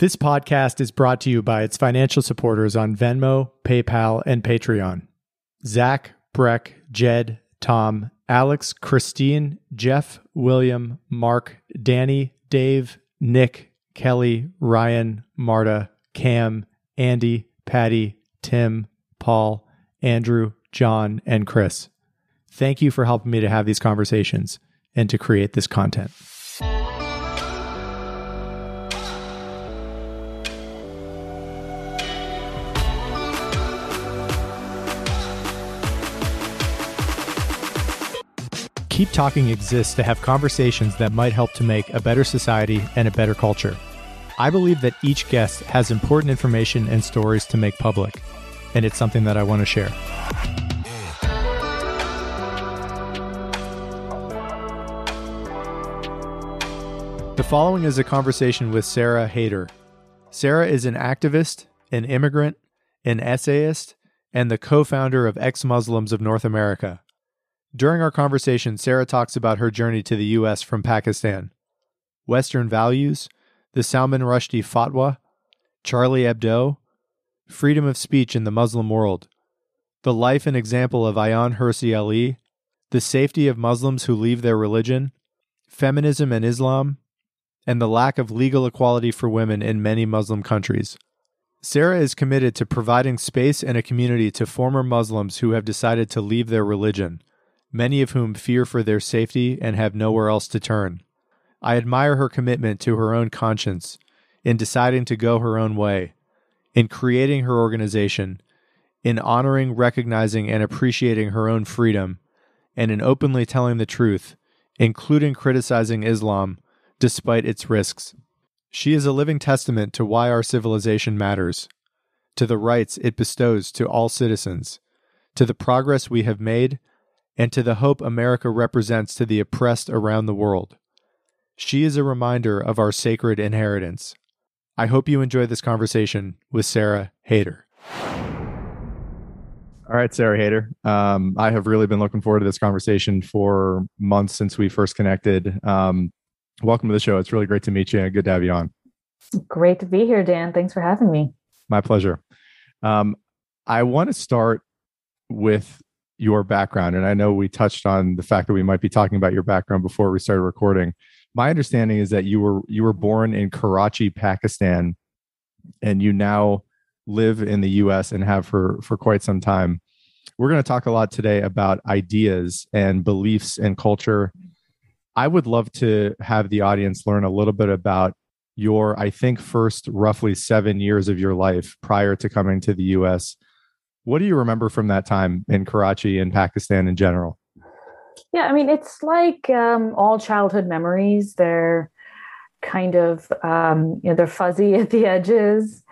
This podcast is brought to you by its financial supporters on Venmo, PayPal, and Patreon. Zach, Breck, Jed, Tom, Alex, Christine, Jeff, William, Mark, Danny, Dave, Nick, Kelly, Ryan, Marta, Cam, Andy, Patty, Tim, Paul, Andrew, John, and Chris. Thank you for helping me to have these conversations and to create this content. Keep Talking exists to have conversations that might help to make a better society and a better culture. I believe that each guest has important information and stories to make public, and it's something that I want to share. The following is a conversation with Sarah Haider. Sarah is an activist, an immigrant, an essayist, and the co founder of Ex Muslims of North America. During our conversation, Sarah talks about her journey to the U.S. from Pakistan, Western values, the Salman Rushdie fatwa, Charlie Hebdo, freedom of speech in the Muslim world, the life and example of Ayaan Hirsi Ali, the safety of Muslims who leave their religion, feminism and Islam, and the lack of legal equality for women in many Muslim countries. Sarah is committed to providing space and a community to former Muslims who have decided to leave their religion many of whom fear for their safety and have nowhere else to turn. I admire her commitment to her own conscience in deciding to go her own way, in creating her organization, in honoring, recognizing, and appreciating her own freedom, and in openly telling the truth, including criticizing Islam despite its risks. She is a living testament to why our civilization matters, to the rights it bestows to all citizens, to the progress we have made and to the hope America represents to the oppressed around the world. She is a reminder of our sacred inheritance. I hope you enjoy this conversation with Sarah Haider. All right, Sarah Haider. Um, I have really been looking forward to this conversation for months since we first connected. Um, welcome to the show. It's really great to meet you and good to have you on. Great to be here, Dan. Thanks for having me. My pleasure. Um, I want to start with your background. And I know we touched on the fact that we might be talking about your background before we started recording. My understanding is that you were you were born in Karachi, Pakistan, and you now live in the US and have for for quite some time. We're going to talk a lot today about ideas and beliefs and culture. I would love to have the audience learn a little bit about your I think first roughly 7 years of your life prior to coming to the US what do you remember from that time in Karachi and Pakistan in general? Yeah, I mean, it's like um, all childhood memories. They're kind of, um, you know, they're fuzzy at the edges.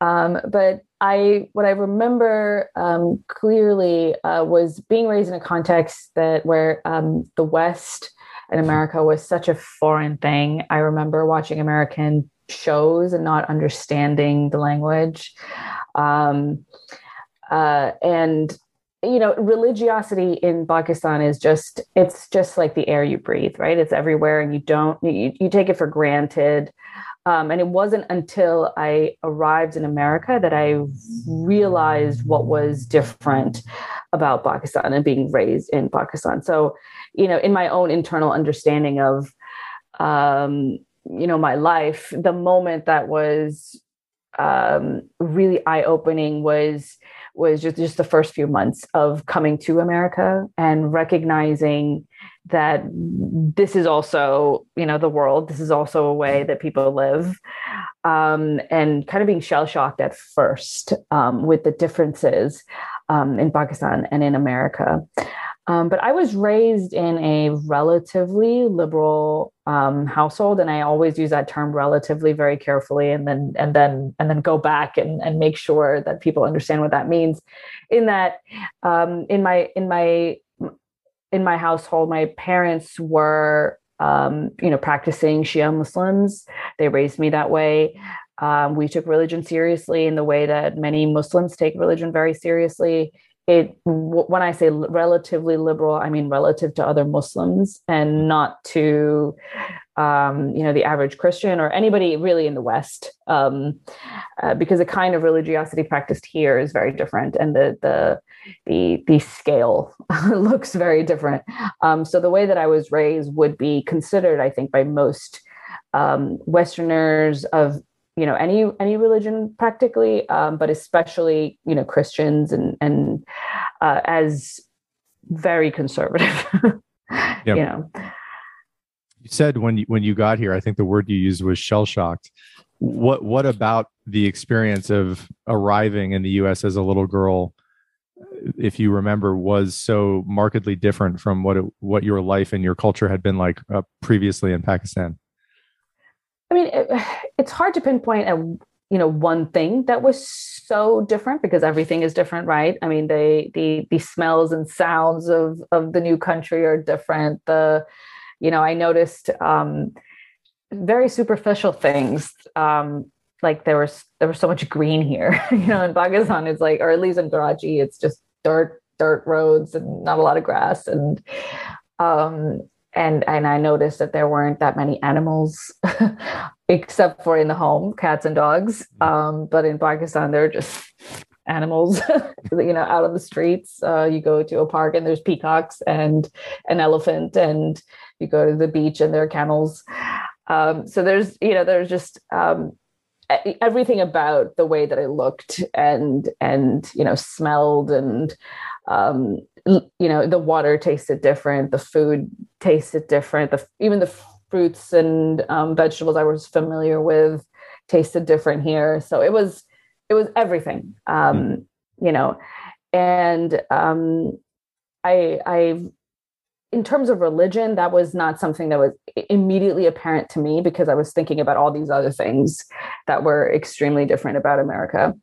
Um, but I, what I remember um, clearly uh, was being raised in a context that where um, the West and America was such a foreign thing. I remember watching American shows and not understanding the language. Um, uh, and you know religiosity in pakistan is just it's just like the air you breathe right? It's everywhere and you don't you, you take it for granted. Um, and it wasn't until i arrived in america that i realized what was different about pakistan and being raised in pakistan. So you know in my own internal understanding of um, you know my life the moment that was um, really eye-opening was was just, just the first few months of coming to America and recognizing that this is also, you know, the world. This is also a way that people live. Um, and kind of being shell shocked at first um, with the differences um, in Pakistan and in America. Um, but I was raised in a relatively liberal um, household, and I always use that term relatively very carefully, and then and then and then go back and, and make sure that people understand what that means. In that, um, in my in my in my household, my parents were um, you know practicing Shia Muslims. They raised me that way. Um, we took religion seriously in the way that many Muslims take religion very seriously it when i say relatively liberal i mean relative to other muslims and not to um, you know, the average Christian or anybody really in the West, um, uh, because the kind of religiosity practiced here is very different, and the the the the scale looks very different. Um, so the way that I was raised would be considered, I think, by most um, Westerners of you know any any religion practically, um, but especially you know Christians and and uh, as very conservative. yep. You know you said when you, when you got here, I think the word you used was shell shocked. What what about the experience of arriving in the U.S. as a little girl, if you remember, was so markedly different from what it, what your life and your culture had been like uh, previously in Pakistan? I mean, it, it's hard to pinpoint a you know one thing that was so different because everything is different, right? I mean, the the the smells and sounds of of the new country are different. The you know, I noticed um, very superficial things. Um, like there was there was so much green here. you know, in Pakistan, it's like, or at least in Karachi, it's just dirt, dirt roads and not a lot of grass. And um, and and I noticed that there weren't that many animals, except for in the home, cats and dogs. Mm. Um, but in Pakistan, there are just animals you know out on the streets uh, you go to a park and there's peacocks and an elephant and you go to the beach and there are camels um, so there's you know there's just um, everything about the way that it looked and and you know smelled and um, you know the water tasted different the food tasted different the even the fruits and um, vegetables i was familiar with tasted different here so it was it was everything um, mm. you know and um, i i in terms of religion that was not something that was immediately apparent to me because i was thinking about all these other things that were extremely different about america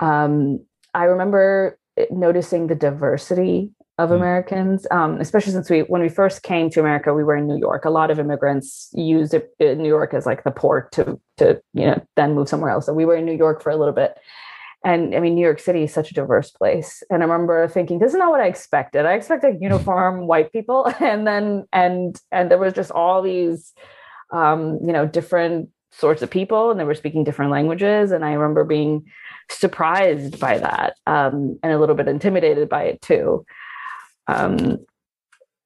um, i remember noticing the diversity of mm. Americans, um, especially since we, when we first came to America, we were in New York. A lot of immigrants used it, in New York as like the port to, to you know, then move somewhere else. So we were in New York for a little bit, and I mean, New York City is such a diverse place. And I remember thinking, this is not what I expected. I expected uniform white people, and then and and there was just all these, um, you know, different sorts of people, and they were speaking different languages. And I remember being surprised by that um, and a little bit intimidated by it too. Um,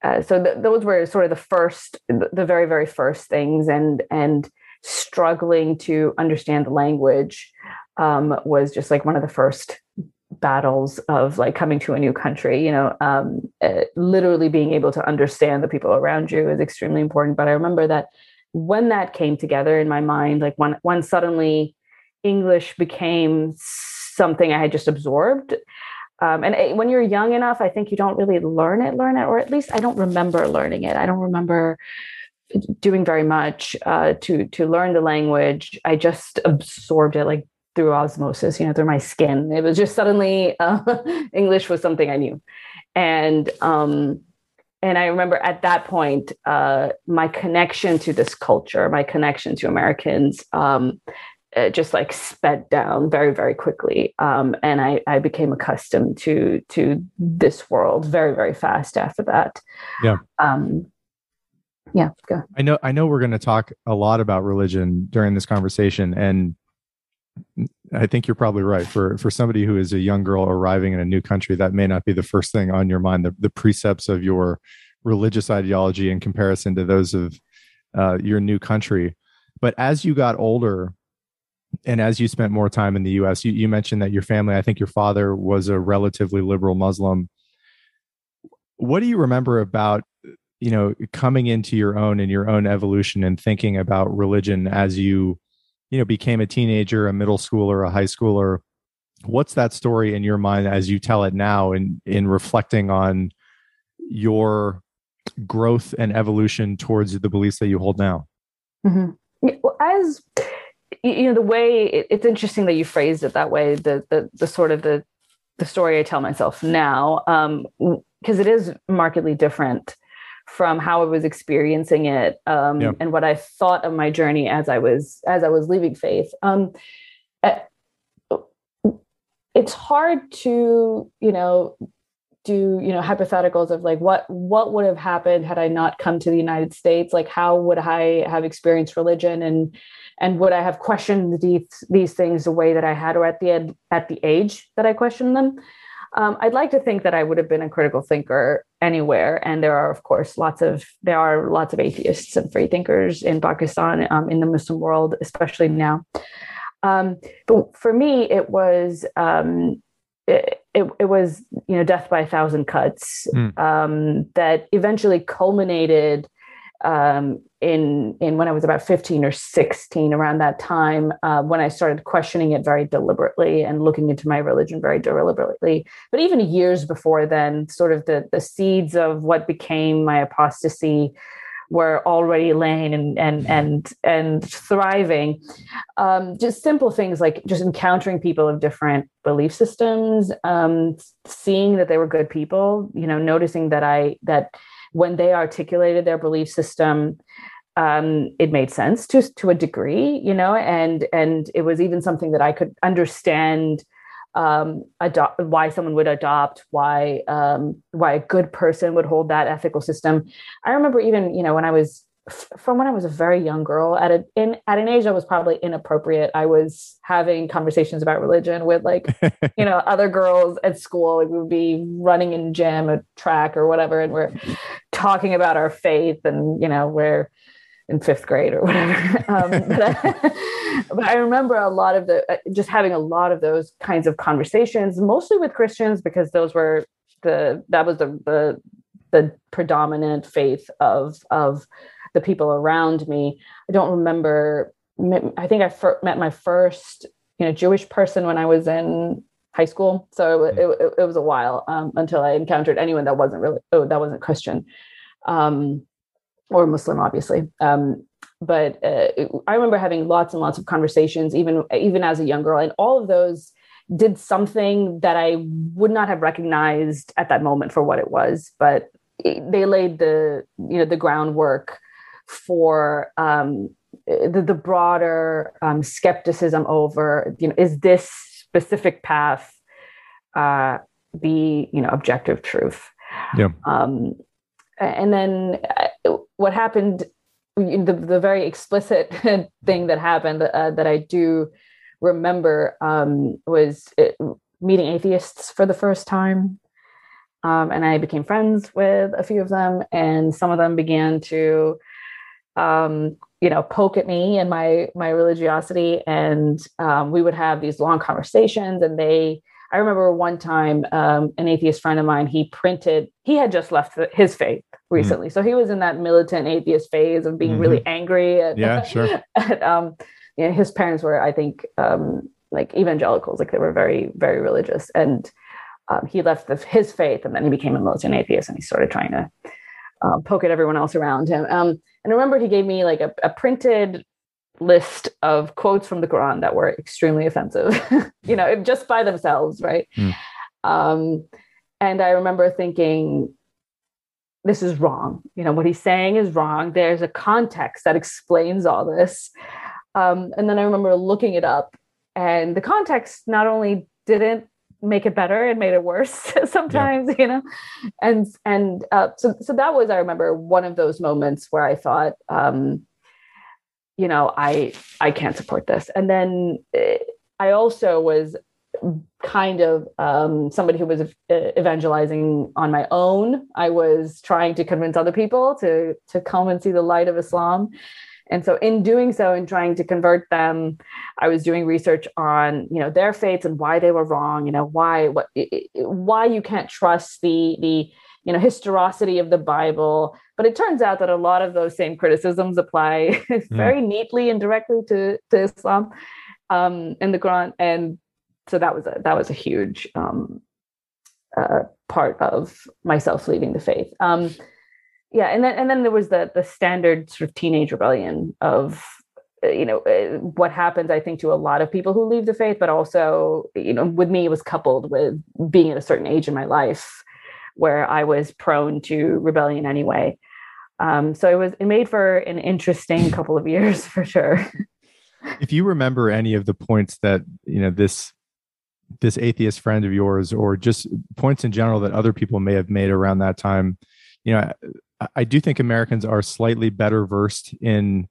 uh, so th- those were sort of the first, the very, very first things, and and struggling to understand the language um, was just like one of the first battles of like coming to a new country. You know, um, uh, literally being able to understand the people around you is extremely important. But I remember that when that came together in my mind, like when when suddenly English became something I had just absorbed um, and when you're young enough, I think you don't really learn it, learn it, or at least I don't remember learning it. I don't remember doing very much uh, to to learn the language. I just absorbed it like through osmosis, you know, through my skin. It was just suddenly uh, English was something I knew, and um, and I remember at that point, uh, my connection to this culture, my connection to Americans, um, uh, just like sped down very very quickly. Um, and I, I became accustomed to to this world very very fast after that. Yeah. Um, yeah go. i know i know we're going to talk a lot about religion during this conversation and i think you're probably right. For for somebody who is a young girl arriving in a new country that may not be the first thing on your mind. The, the precepts of your religious ideology in comparison to those of uh, your new country. But as you got older and as you spent more time in the US, you, you mentioned that your family, I think your father was a relatively liberal Muslim. What do you remember about you know coming into your own and your own evolution and thinking about religion as you you know became a teenager a middle schooler a high schooler what's that story in your mind as you tell it now in in reflecting on your growth and evolution towards the beliefs that you hold now mm-hmm. as you know the way it, it's interesting that you phrased it that way the the, the sort of the the story i tell myself now um because it is markedly different from how i was experiencing it um and what i thought of my journey as i was as i was leaving faith. Um uh, it's hard to you know do you know hypotheticals of like what what would have happened had I not come to the United States? Like how would I have experienced religion? And and would I have questioned these these things the way that I had or at the ed, at the age that I questioned them? Um, I'd like to think that I would have been a critical thinker anywhere, and there are, of course, lots of there are lots of atheists and free thinkers in Pakistan, um, in the Muslim world, especially now. Um, but for me, it was um, it, it, it, was you know death by a thousand cuts mm. that eventually culminated um, in in when I was about 15 or 16, around that time, uh, when I started questioning it very deliberately and looking into my religion very deliberately. But even years before then, sort of the the seeds of what became my apostasy were already laying and and and and thriving. Um, just simple things like just encountering people of different belief systems, um, seeing that they were good people. You know, noticing that I that when they articulated their belief system um, it made sense to to a degree, you know, and and it was even something that I could understand um, adopt why someone would adopt, why um, why a good person would hold that ethical system. I remember even you know when I was from when I was a very young girl at a in at an age that was probably inappropriate. I was having conversations about religion with like you know other girls at school. Like we would be running in gym, a track, or whatever, and we're talking about our faith, and you know we're in fifth grade or whatever. Um, but, I, but, I, remember a lot of the uh, just having a lot of those kinds of conversations, mostly with Christians, because those were the that was the the, the predominant faith of of the people around me. I don't remember. I think I fir- met my first you know Jewish person when I was in high school, so it, mm. it, it was a while um, until I encountered anyone that wasn't really oh that wasn't Christian. Um, or Muslim, obviously. Um, but uh, I remember having lots and lots of conversations, even even as a young girl, and all of those did something that I would not have recognized at that moment for what it was, but they laid the you know the groundwork for um, the, the broader um, skepticism over you know is this specific path uh, the you know objective truth. Yeah. Um, and then uh, what happened the, the very explicit thing that happened uh, that i do remember um, was it, uh, meeting atheists for the first time. Um, and i became friends with a few of them and some of them began to um, you know poke at me and my my religiosity. And um, we would have these long conversations and they I remember one time um, an atheist friend of mine, he printed, he had just left his faith recently. Mm-hmm. So he was in that militant atheist phase of being mm-hmm. really angry. At, yeah, sure. At, um, you know, his parents were, I think, um, like evangelicals, like they were very, very religious. And um, he left the, his faith and then he became a militant atheist and he started trying to um, poke at everyone else around him. Um, and I remember he gave me like a, a printed list of quotes from the Quran that were extremely offensive, you know, just by themselves, right? Mm. Um, and I remember thinking, this is wrong. You know, what he's saying is wrong. There's a context that explains all this. Um, and then I remember looking it up, and the context not only didn't make it better it made it worse sometimes yeah. you know and and uh, so so that was i remember one of those moments where i thought um you know i i can't support this. And then eh, i also was kind of um, somebody who was evangelizing on my own. I was trying to convince other people to to come and see the light of islam. And so in doing so and trying to convert them i was doing research on you know their faiths and why they were wrong you know why what why you can't trust the the you know historicity of the bible. But it turns out that a lot of those same criticisms apply very mm. neatly and directly to, to islam um, in the quran. And so that was a that was a huge um, uh, part of myself leaving the faith. Um, yeah and then and then there was the the standard sort of teenage rebellion of uh, you know uh, what happens i think to a lot of people who leave the faith but also you know with me it was coupled with being at a certain age in my life where I was prone to rebellion anyway. Um, so it was it made for an interesting couple of years for sure. if you remember any of the points that you know this this atheist friend of yours, or just points in general that other people may have made around that time, you know, I, I do think Americans are slightly better versed in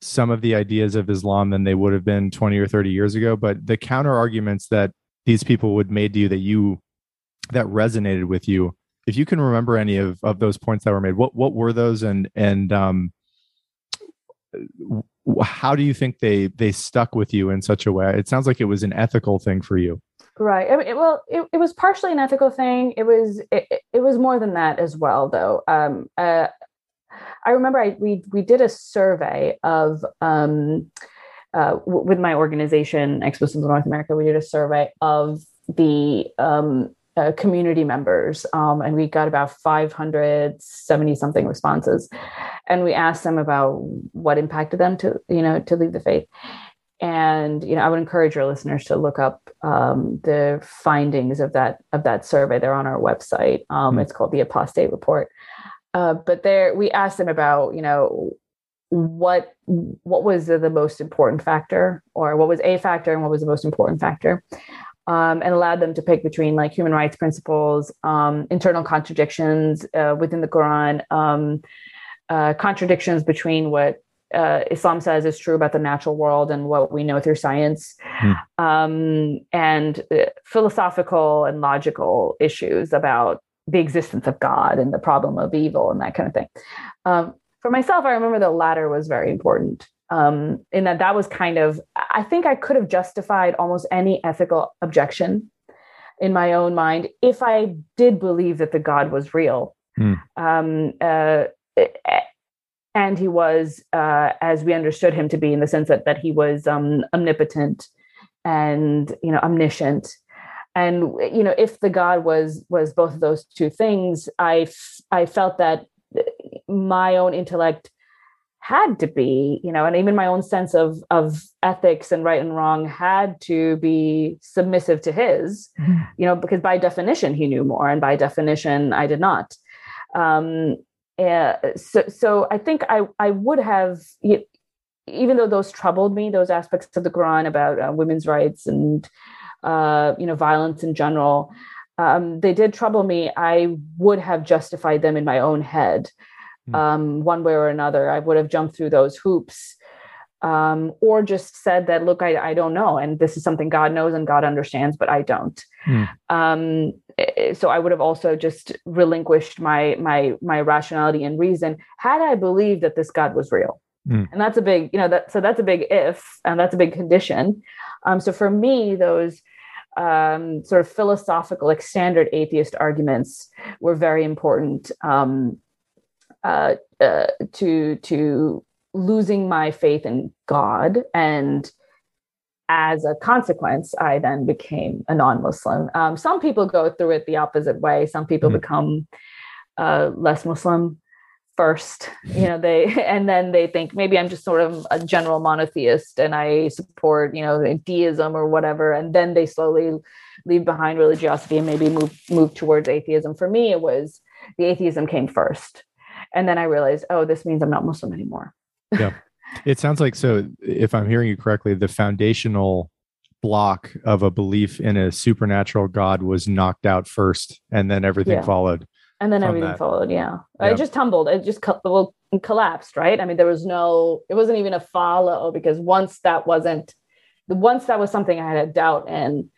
some of the ideas of Islam than they would have been 20 or 30 years ago. But the counter arguments that these people would made to you that you that resonated with you, if you can remember any of, of those points that were made, what what were those and and um how do you think they they stuck with you in such a way? It sounds like it was an ethical thing for you. Right. It, well, it, it was partially an ethical thing. It was it, it was more than that as well, though. Um, uh, I remember I we we did a survey of um, uh, w- with my organization, Ex Muslims North America. We did a survey of the um, uh, community members, um, and we got about 570 something responses. And we asked them about what impacted them to you know to leave the faith. And you know, I would encourage your listeners to look up um, the findings of that of that survey. They're on our website. Um, mm-hmm. It's called the Apostate Report. Uh, but there, we asked them about, you know, what what was the, the, most important factor, or what was a factor, and what was the most important factor, um, and allowed them to pick between like human rights principles, um, internal contradictions uh, within the Quran, um, uh, contradictions between what uh, Islam says is true about the natural world and what we know through science, hmm. um, and uh, philosophical and logical issues about the existence of God and the problem of evil and that kind of thing. Um, for myself, I remember the latter was very important. Um, in that that was kind of I think I could have justified almost any ethical objection in my own mind if I did believe that the God was real. Hmm. Um, uh, and he was, uh, as we understood him to be, in the sense that that he was um, omnipotent and you know omniscient and you know if the god was was both of those two things i i felt that my own intellect had to be you know and even my own sense of of ethics and right and wrong had to be submissive to his mm-hmm. you know because by definition he knew more and by definition i did not um uh, so so i think i i would have even though those troubled me those aspects of the quran about uh, women's rights and uh, you know, violence in general, um, they did trouble me. I would have justified them in my own head. Um, one way or another. I would have jumped through those hoops, um, or just said that, look, I, I don't know, and this is something God knows and God understands, but I don't. Mm. so I would have also just relinquished my my my rationality and reason had I believed that this God was real. Mm. And that's a big, you know, that so that's a big if, and that's a big condition. Um, so for me, those um, sort of philosophical, like standard atheist arguments were very important um, uh, uh, to to losing my faith in God, and as a consequence, I then became a non-Muslim. Um, some people go through it the opposite way. Some people mm-hmm. become uh, less Muslim first you know they and then they think maybe i'm just sort of a general monotheist and i support you know deism or whatever and then they slowly leave behind religiosity and maybe move move towards atheism for me it was the atheism came first and then i realized oh this means i'm not muslim anymore. Yeah. It sounds like so if i'm hearing you correctly the foundational block of a belief in a supernatural god was knocked out first and then everything yeah. followed and then everything that. followed yeah. Yep. it just tumbled. It just co- well, collapsed right? I mean there was no it wasn't even a follow because once that wasn't once that was something i had a doubt in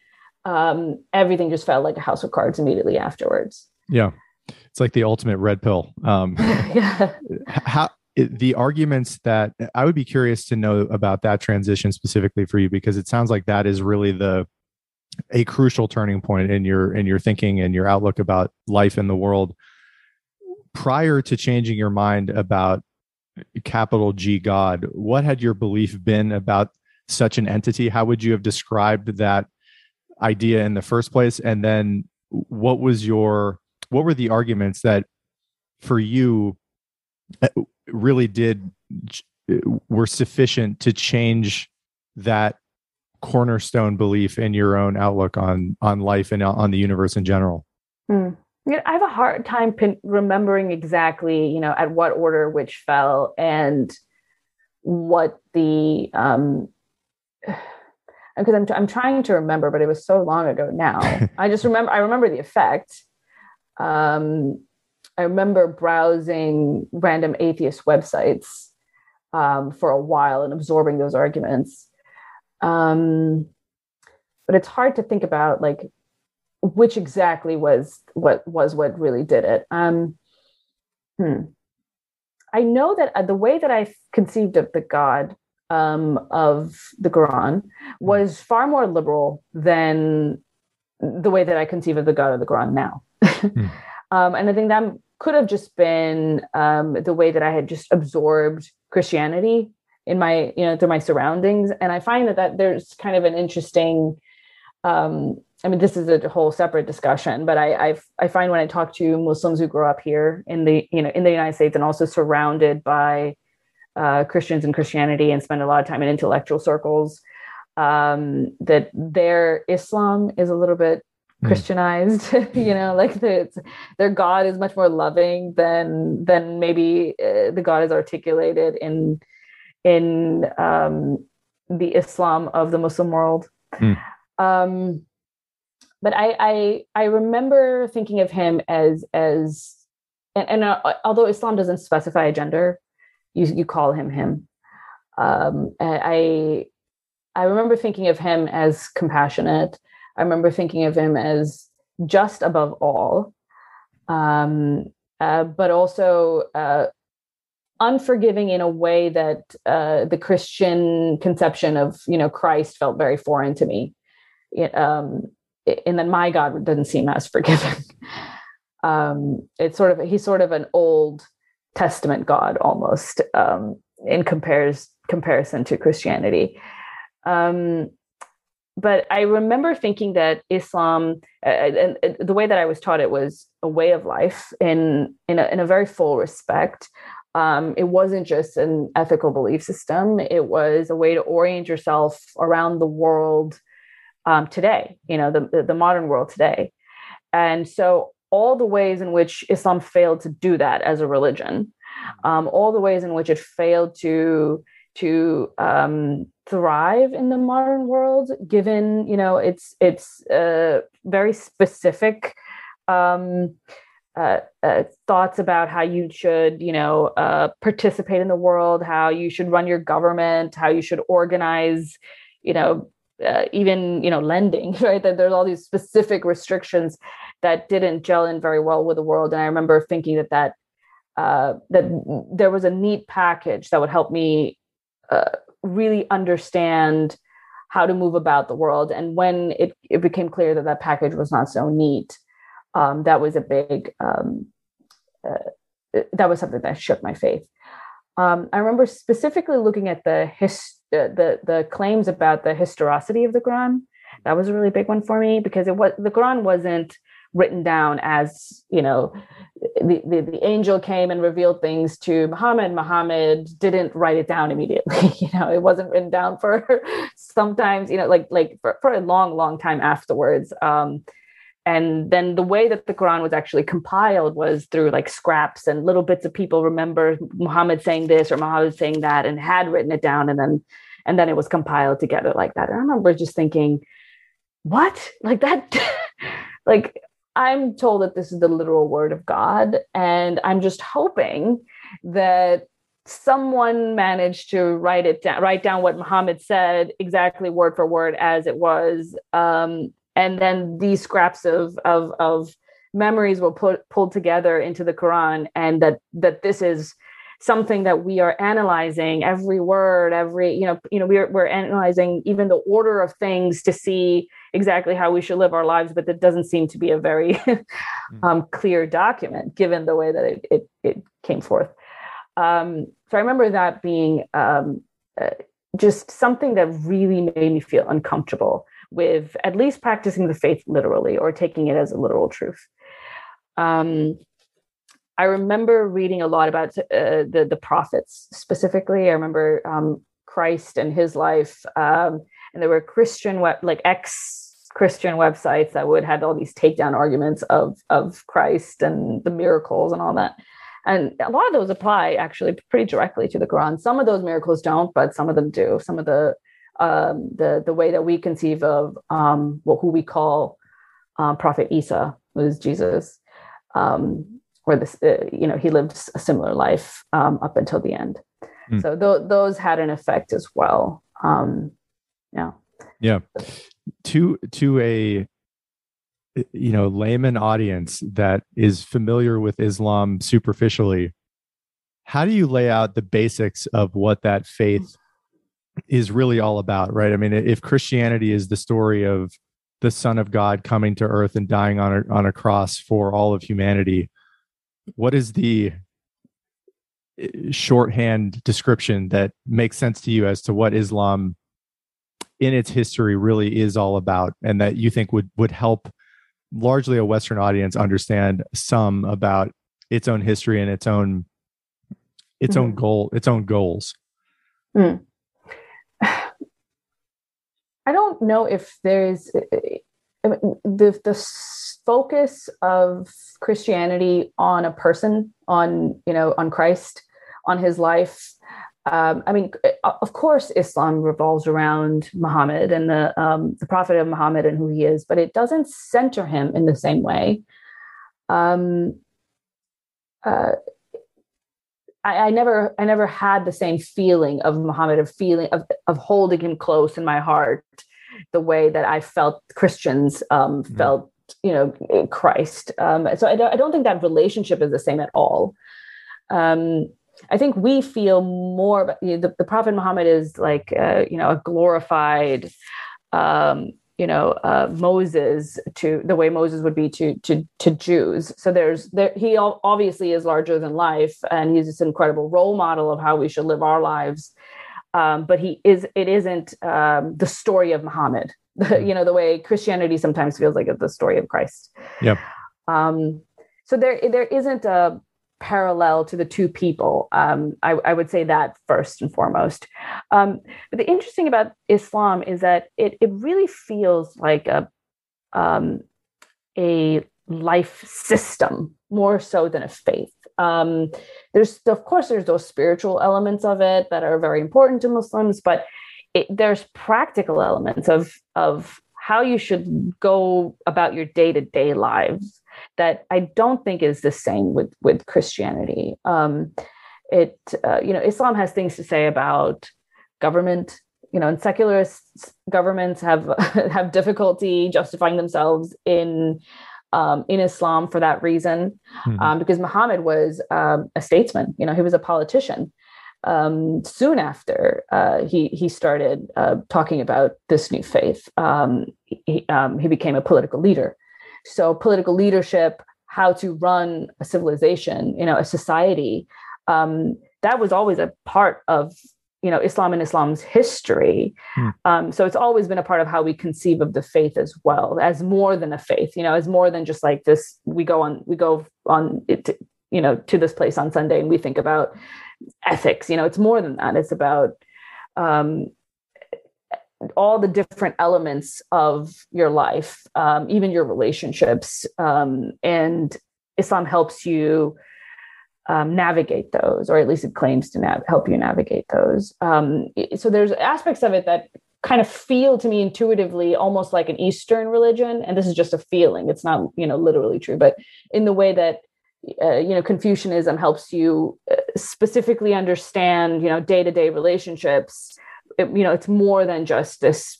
um, everything just felt like a house of cards immediately afterwards. Yeah it's like the ultimate red pill. Um yeah. how the arguments that i would be curious to know about that transition specifically for you because it sounds like that is really the a crucial turning point in your in your thinking and your outlook about life in the world. Prior to changing your mind about capital G God what had your belief been about such an entity? How would you have described that idea in the first place? And then what was your what were the arguments that for you uh, really did were sufficient to change that cornerstone belief in your own outlook on on life and on the universe in general? Hmm. I have a hard time pin- remembering exactly, you know, at what order which fell and what the. Um, because I'm, I'm trying to remember, but it was so long ago now. I just remember, I remember the effect. Um, I remember browsing random atheist websites um, for a while and absorbing those arguments. Um, but it's hard to think about like which exactly was what was what really did it. Um, hmm. I know that uh, the way that I conceived of the God um, of the Quran was far more liberal than the way that I conceive of the God of the Quran now. mm. um, and I think that could have just been um, the way that I had just absorbed Christianity in my, you know, through my surroundings. And I find that, that there's kind of an interesting, um, I mean, this is a whole separate discussion, but I, I've, I find when I talk to Muslims who grow up here in the, you know, in the United States and also surrounded by uh, Christians and Christianity and spend a lot of time in intellectual circles, um, that their Islam is a little bit hmm. Christianized, you know, like the, their God is much more loving than than maybe uh, the God is articulated in in um, the Islam of the Muslim world. Mm. Um, but I, I I remember thinking of him as as and, and uh, although Islam doesn't specify a gender, you you call him him. Um, I I remember thinking of him as compassionate. I remember thinking of him as just above all, um, uh, but also uh, unforgiving in a way that uh, the Christian conception of you know Christ felt very foreign to me. Um, and then my God doesn't seem as forgiving. um, it's sort of he's sort of an old Testament God almost um, in compares comparison to Christianity. Um, but I remember thinking that Islam, uh, and, and, the way that I was taught it was a way of life in in a, in a very full respect. Um, it wasn't just an ethical belief system; it was a way to orient yourself around the world um, today. You know, the, the the modern world today. And so all the ways in which Islam failed to do that as a religion, um, all the ways in which it failed to to um, thrive in the modern world, given you know its its uh, very specific um, uh, uh, thoughts about how you should you know uh, participate in the world, how you should run your government, how you should organize, you know. Uh, even you know lending right that there's all these specific restrictions that didn't gel in very well with the world and i remember thinking that that uh, that there was a neat package that would help me uh, really understand how to move about the world. And when it, it became clear that that package was not so neat, um, that was a big, um, uh, that was something that shook my faith. Um, I remember specifically looking at the, his, uh, the the claims about the historicity of the Quran. That was a really big one for me because it was the Quran wasn't written down as you know the, the, the angel came and revealed things to muhammad. Muhammad didn't write it down immediately you know it wasn't written down for sometimes you know like like for, for a long long time afterwards. Um and then the way that the quran was actually compiled was through like scraps and little bits of people remember muhammad saying this or muhammad saying that and had written it down and then and then it was compiled together like that. And i remember just thinking what? Like that like I'm told that this is the literal word of God, and I'm just hoping that someone managed to write it down, write down what Muhammad said exactly word for word as it was, um, and then these scraps of of of memories were put pulled together into the Quran, and that that this is something that we are analyzing every word every you know you know we're, we're analyzing even the order of things to see exactly how we should live our lives, but that doesn't seem to be a very hmm. um, clear document given the way that it, it, it came forth. Um, so I remember that being um, uh, just something that really made me feel uncomfortable with at least practicing the faith literally or taking it as a literal truth. Um, I remember reading a lot about uh, the the prophets specifically. I remember um, Christ and his life, um, and there were Christian web, like ex Christian websites that would have all these takedown arguments of of Christ and the miracles and all that. And a lot of those apply actually pretty directly to the Quran. Some of those miracles don't, but some of them do. Some of the um, the the way that we conceive of um, what who we call um, Prophet Isa, is Jesus, um, where this uh, you know he lived a similar life um, up until the end. Mm. So th- those had an effect as well. Um, yeah. Yeah. To to a you know layman audience that is familiar with Islam superficially, how do you lay out the basics of what that faith is really all about? Right. I mean, if Christianity is the story of the Son of God coming to Earth and dying on a, on a cross for all of humanity, what is the eh, shorthand description that makes sense to you as to what Islam in its history really is all about and that you think would would help largely a western audience understand some about its own history and its own its mm-hmm. own goal its own goals mm. i don't know if there's the the focus of christianity on a person on you know on christ on his life um, I mean, of course, Islam revolves around Muhammad and the um, the Prophet of Muhammad and who he is, but it doesn't center him in the same way. Um, uh, I, I, never, I never had the same feeling of Muhammad, of feeling of of holding him close in my heart, the way that I felt Christians um, mm-hmm. felt, you know, Christ. Um, so I don't, I don't think that relationship is the same at all. Um, I think we feel more. You know, the, the Prophet Muhammad is like uh, you know a glorified, um, you know uh, Moses to the way Moses would be to to to Jews. So there's there he obviously is larger than life, and he's this incredible role model of how we should live our lives. Um, but he is it isn't um, the story of Muhammad. Mm-hmm. you know the way Christianity sometimes feels like it's the story of Christ. Yeah. Um, so there there isn't a parallel to the two people. Um, I, I, would say that first and foremost. Um, but the interesting about Islam is that it, it really feels like a um, a life system more so than a faith. Um, there's of course there's those spiritual elements of it that are very important to Muslims, but it, there's practical elements of of how you should go about your day to day lives that I don't think is the same with with Christianity. Um, it uh, you know Islam has things to say about government. You know, and secularist governments have have difficulty justifying themselves in um, in Islam for that reason, mm-hmm. um, because Muhammad was um, a statesman. You know, he was a politician. Um, soon after uh, he he started uh, talking about this new faith, um, he, um, he became a political leader. So political leadership, how to run a civilization, you know, a society, um, that was always a part of you know Islam and Islam's history. Hmm. Um, so it's always been a part of how we conceive of the faith as well, as more than a faith. You know, as more than just like this. We go on, we go on, it, you know, to this place on Sunday, and we think about ethics. You know, it's more than that. It's about um, all the different elements of your life, um, even your relationships. Um, and Islam helps you um, navigate those, or at least it claims to nav- help you navigate those. Um, so there's aspects of it that kind of feel to me intuitively almost like an Eastern religion. And this is just a feeling. It's not, you know, literally true, but in the way that uh, you know confucianism helps you uh, specifically understand you know day-to-day relationships it, you know it's more than just this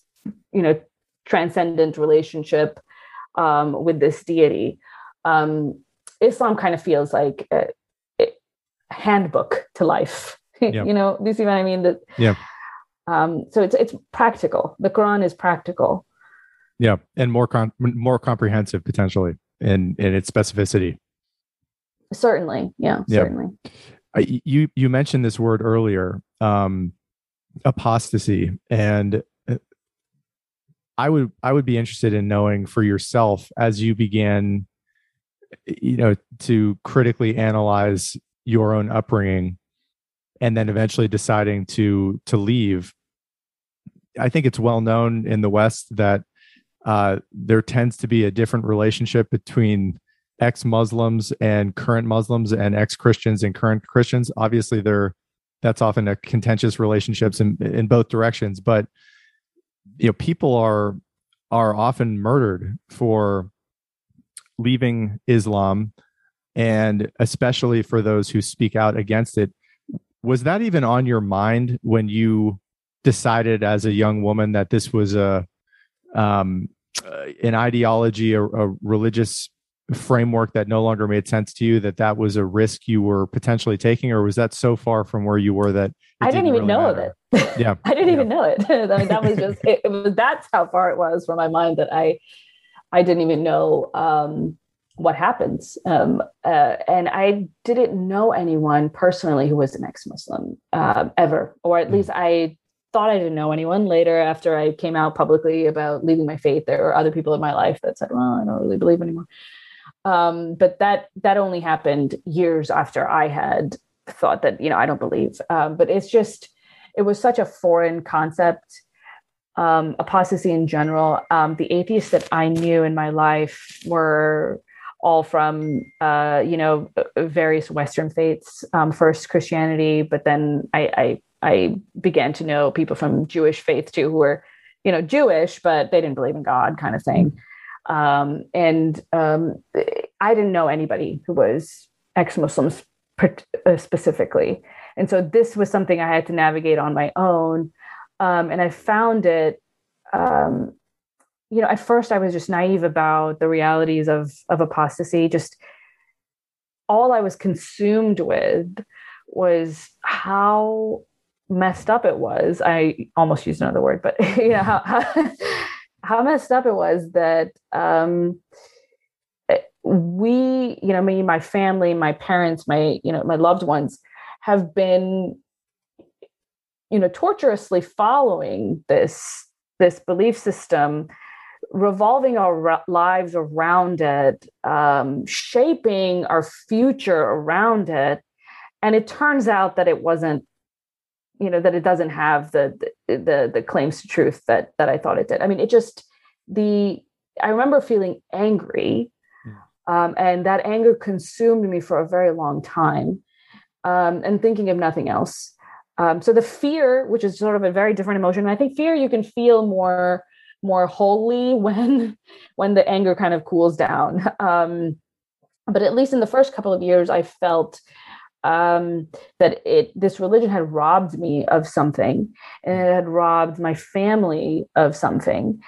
you know transcendent relationship um, with this deity um, islam kind of feels like a handbook to life. Yep. you know do you see what i mean? That yeah um, so it's it's practical. The quran is practical. Yeah and more con- more comprehensive potentially in in its specificity. Certainly. Yeah, yeah. certainly. I, you you mentioned this word earlier um apostasy. And uh, i would i would be interested in knowing for yourself as you began you know to critically analyze your own upbringing and then eventually deciding to to leave i think it's well known in the west that uh, there tends to be a different relationship between ex-muslims and current muslims and ex-christians and current christians. Obviously there that's often a contentious relationships in, in both directions but you know people are are often murdered for leaving Islam and especially for those who speak out against it was that even on your mind when you decided as a young woman that this was a um, uh, an ideology a, a religious framework that no longer made sense to you that that was a risk you were potentially taking or was that so far from where you were that i didn't, didn't even really know matter? of it yeah i didn't yeah. even know it i mean that was just it, it, was that's how far it was from my mind that i i didn't even know um, what happens um, uh, and i didn't know anyone personally who was an ex-muslim uh, ever or at mm. least i thought I didn't know anyone. Later, after I came out publicly about leaving my faith, there were other people in my life that said, "Well, I don't really believe anymore." Um, but that that only happened years after I had thought that you know I don't believe. Um, but it's just it was such a foreign concept. Um, apostasy in general. Um, the atheists that I knew in my life were all from uh, you know various Western faiths. Um, first Christianity, but then I, I I began to know people from Jewish faith too who were, you know, Jewish, but they didn't believe in God kind of thing. Um, and um, I didn't know anybody who was ex Muslims uh, specifically. And so this was something I had to navigate on my own. Um, and I found it, um, you know, at first I was just naive about the realities of, of apostasy. Just all I was consumed with was how messed up it was. I almost used another word, but you know how how, how messed up it was that um, eh, we, you know, me, my family, my parents, my you know, my loved ones have been, you know, torturously following this this belief system revolving our lives around it, um, shaping our future around it. And it turns out that it wasn't you know that it doesn't have the the the claims to truth that that I thought it did. I mean, it just the I remember feeling angry, hmm. um, and that anger consumed me for a very long time, um, and thinking of nothing else. Um, so the fear, which is sort of a very different emotion, I think fear you can feel more more wholly when when the anger kind of cools down. Um, but at least in the first couple of years, I felt um, that it this religion had robbed me of something and it had robbed my family of something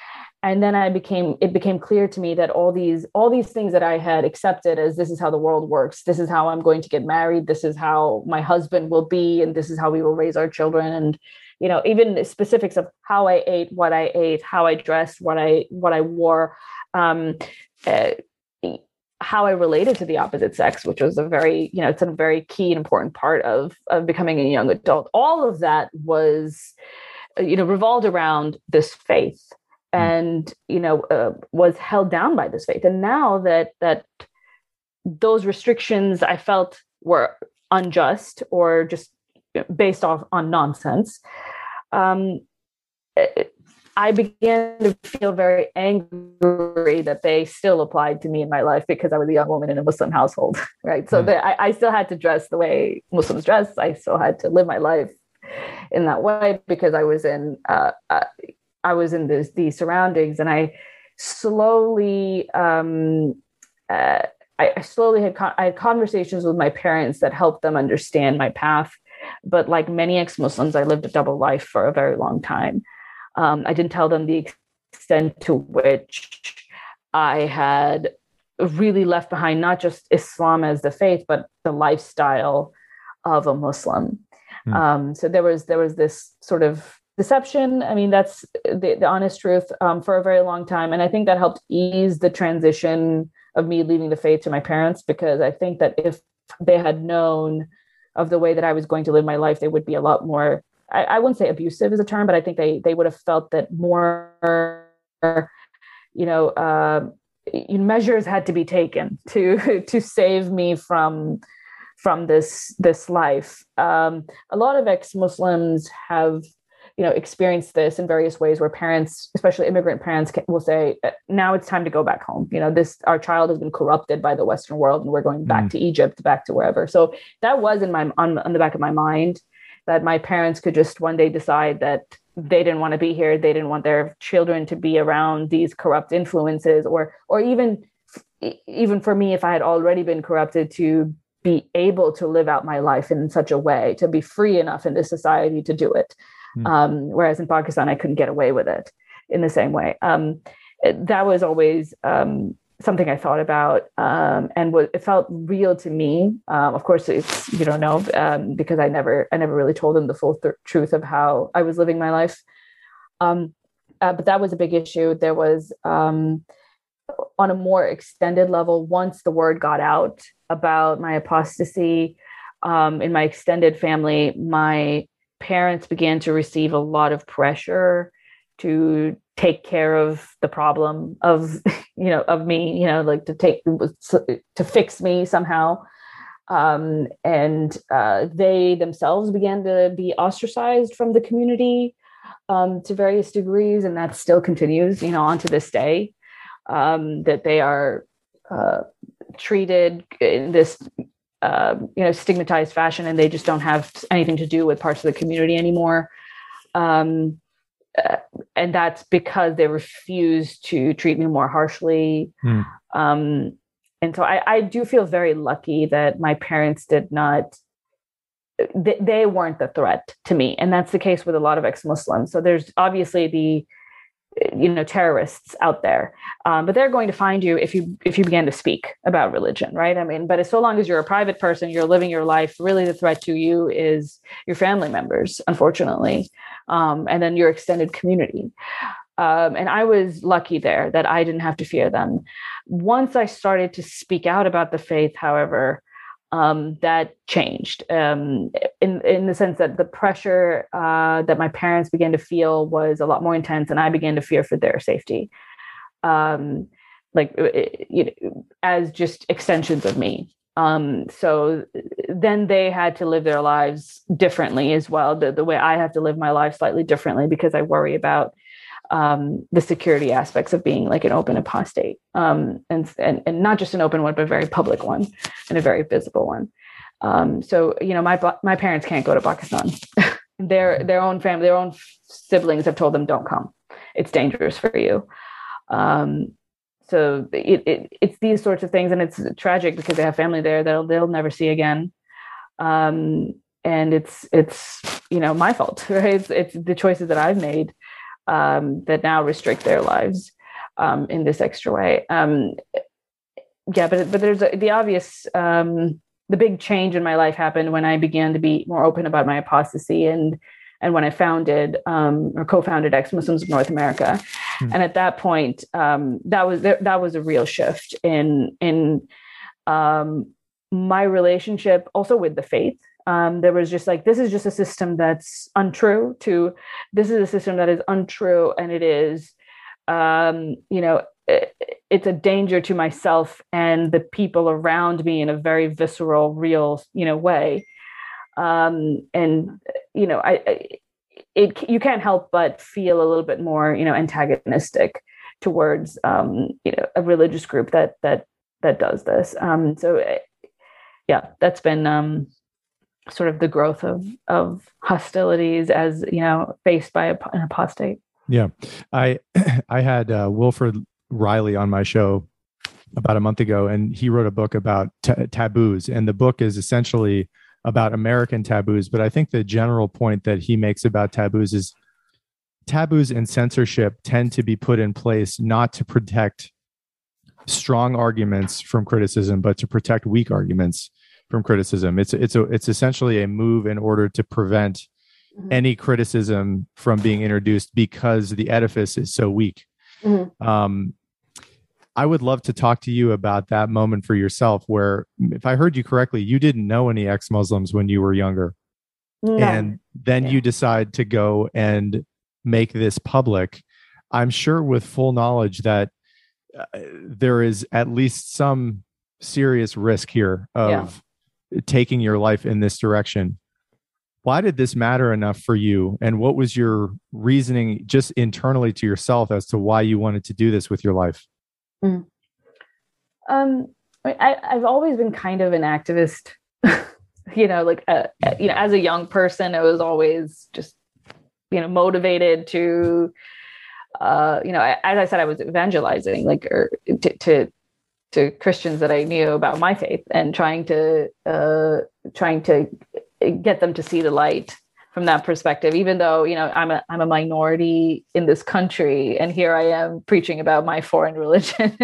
and then i became it became clear to me that all these all these things that i had accepted as this is how the world works this is how i'm going to get married this is how my husband will be and this is how we will raise our children and you know even the specifics of how i ate what i ate how i dressed what i what i wore um, uh, how I related to the opposite sex, which was a very, you know, it's a very key and important part of of becoming a young adult. All of that was, uh, you know, revolved around this faith, hmm. and you know, uh, was held down by this faith. And now that that those restrictions I felt were unjust or just based off on nonsense. Um, it, I began to feel very angry that they still applied to me in my life because I was a young woman in a Muslim household, right? So mm. I, I, still had to dress the way Muslims dress. I still had to live my life in that way because I was in uh, uh, I was in this, these surroundings, and I slowly um, uh, I, I, slowly had con- I had conversations with my parents that helped them understand my path. But like many ex-Muslims, I lived a double life for a very long time. Um, I didn't tell them the extent to which I had really left behind not just Islam as the faith, but the lifestyle of a Muslim. Mm. Um, so there was there was this sort of deception. I mean, that's the, the honest truth um, for a very long time, and I think that helped ease the transition of me leaving the faith to my parents because I think that if they had known of the way that I was going to live my life, they would be a lot more I, I wouldn't say abusive is a term, but I think they they would have felt that more, you know, uh, measures had to be taken to to save me from from this this life. Um, a lot of ex-Muslims have you know experienced this in various ways where parents especially immigrant parents will say uh, now it's time to go back home. You know this our child has been corrupted by the western world and we're going back mm. to egypt back to wherever. So that was in my on, on the back of my mind that my parents could just one day decide that they didn't want to be here. They didn't want their children to be around these corrupt influences or or even even for me if i had already been corrupted to be able to live out my life in such a way to be free enough in this society to do it mm. um, whereas in pakistan i couldn't get away with it in the same way um, it, that was always um, something I thought about, um, and what it felt real to me. Um, of course, it's you don't know um, because I never I never really told them the full th- truth of how I was living my life. Um, uh, but that was a big issue. There was um, on a more extended level once the word got out about my apostasy um, in my extended family. My parents began to receive a lot of pressure to take care of the problem of you know of me you know like to take to fix me somehow. Um, and uh, they themselves began to be ostracized from the community um, to various degrees and that still continues you know on to this day um, that they are uh, treated in this uh, you know stigmatized fashion and they just don't have anything to do with parts of the community anymore um, uh, and that's because they refuse to treat me more harshly. Mm. Um, and so I, I, do feel very lucky that my parents did not, they, they weren't the threat to me. And that's the case with a lot of ex Muslims. So there's obviously the, you know terrorists out there um, but they're going to find you if you if you begin to speak about religion right i mean but as so long as you're a private person you're living your life really the threat to you is your family members unfortunately um, and then your extended community. Um, and I was lucky there that I didn't have to fear them. Once I started to speak out about the faith, however, um, that changed um, in in the sense that the pressure uh, that my parents began to feel was a lot more intense, and I began to fear for their safety, um, like you know, as just extensions of me. Um, so then they had to live their lives differently as well. The, the way I have to live my life slightly differently because I worry about um, the security aspects of being like an open apostate, um, and, and and not just an open one, but a very public one and a very visible one. Um, so you know, my my parents can't go to Pakistan. their their own family, their own siblings have told them, "Don't come. It's dangerous for you." Um, so it, it, it's these sorts of things and it's tragic because they have family there they'll they'll never see again um, and it's it's you know my fault right it's, it's the choices that i've made um, that now restrict their lives um, in this extra way um, yeah but but there's a, the obvious um, the big change in my life happened when i began to be more open about my apostasy and and when I founded um, or co-founded Ex Muslims of North America, mm. and at that point, um, that was that was a real shift in in um, my relationship, also with the faith. Um, there was just like this is just a system that's untrue. To this is a system that is untrue, and it is, um, you know, it, it's a danger to myself and the people around me in a very visceral, real, you know, way um, and you know, I, I it you can't help but feel a little bit more you know antagonistic towards um, you know a religious group that that that does this. Um, so eh, yeah, that's been um, sort of the growth of of hostilities as you know faced by an apostate. Yeah, I I had uh, Wilfred Reilly on my show about a month ago, and he wrote a book about t- taboos, and the book is essentially about American taboos, but I think the general point that he makes about taboos is taboos and censorship tend to be put in place not to protect strong arguments from criticism, but to protect weak arguments from criticism. It's it's a it's essentially a move in order to prevent mm-hmm. any criticism from being introduced because the edifice is so weak. Mm-hmm. Um, I would love to talk to you about that moment for yourself where, if I heard you correctly, you didn't know any ex Muslims when you were younger. No. And then yeah. you decide to go and make this public. I'm sure with full knowledge that uh, there is at least some serious risk here of. Taking your life in this direction. Why did this matter enough for you? And what was your reasoning just internally to yourself as to why you wanted to do this with your life? Mm. Um, I, I've always been kind of an activist. you know, like uh, uh, you know, as a young person, it was always just you know motivated to uh, you know, as I said, I was evangelizing like or to, to to Christians that I knew about my faith and trying to uh, trying to get them to see the light from that perspective. Even though you know I'm a I'm a minority in this country, and here I am preaching about my foreign religion.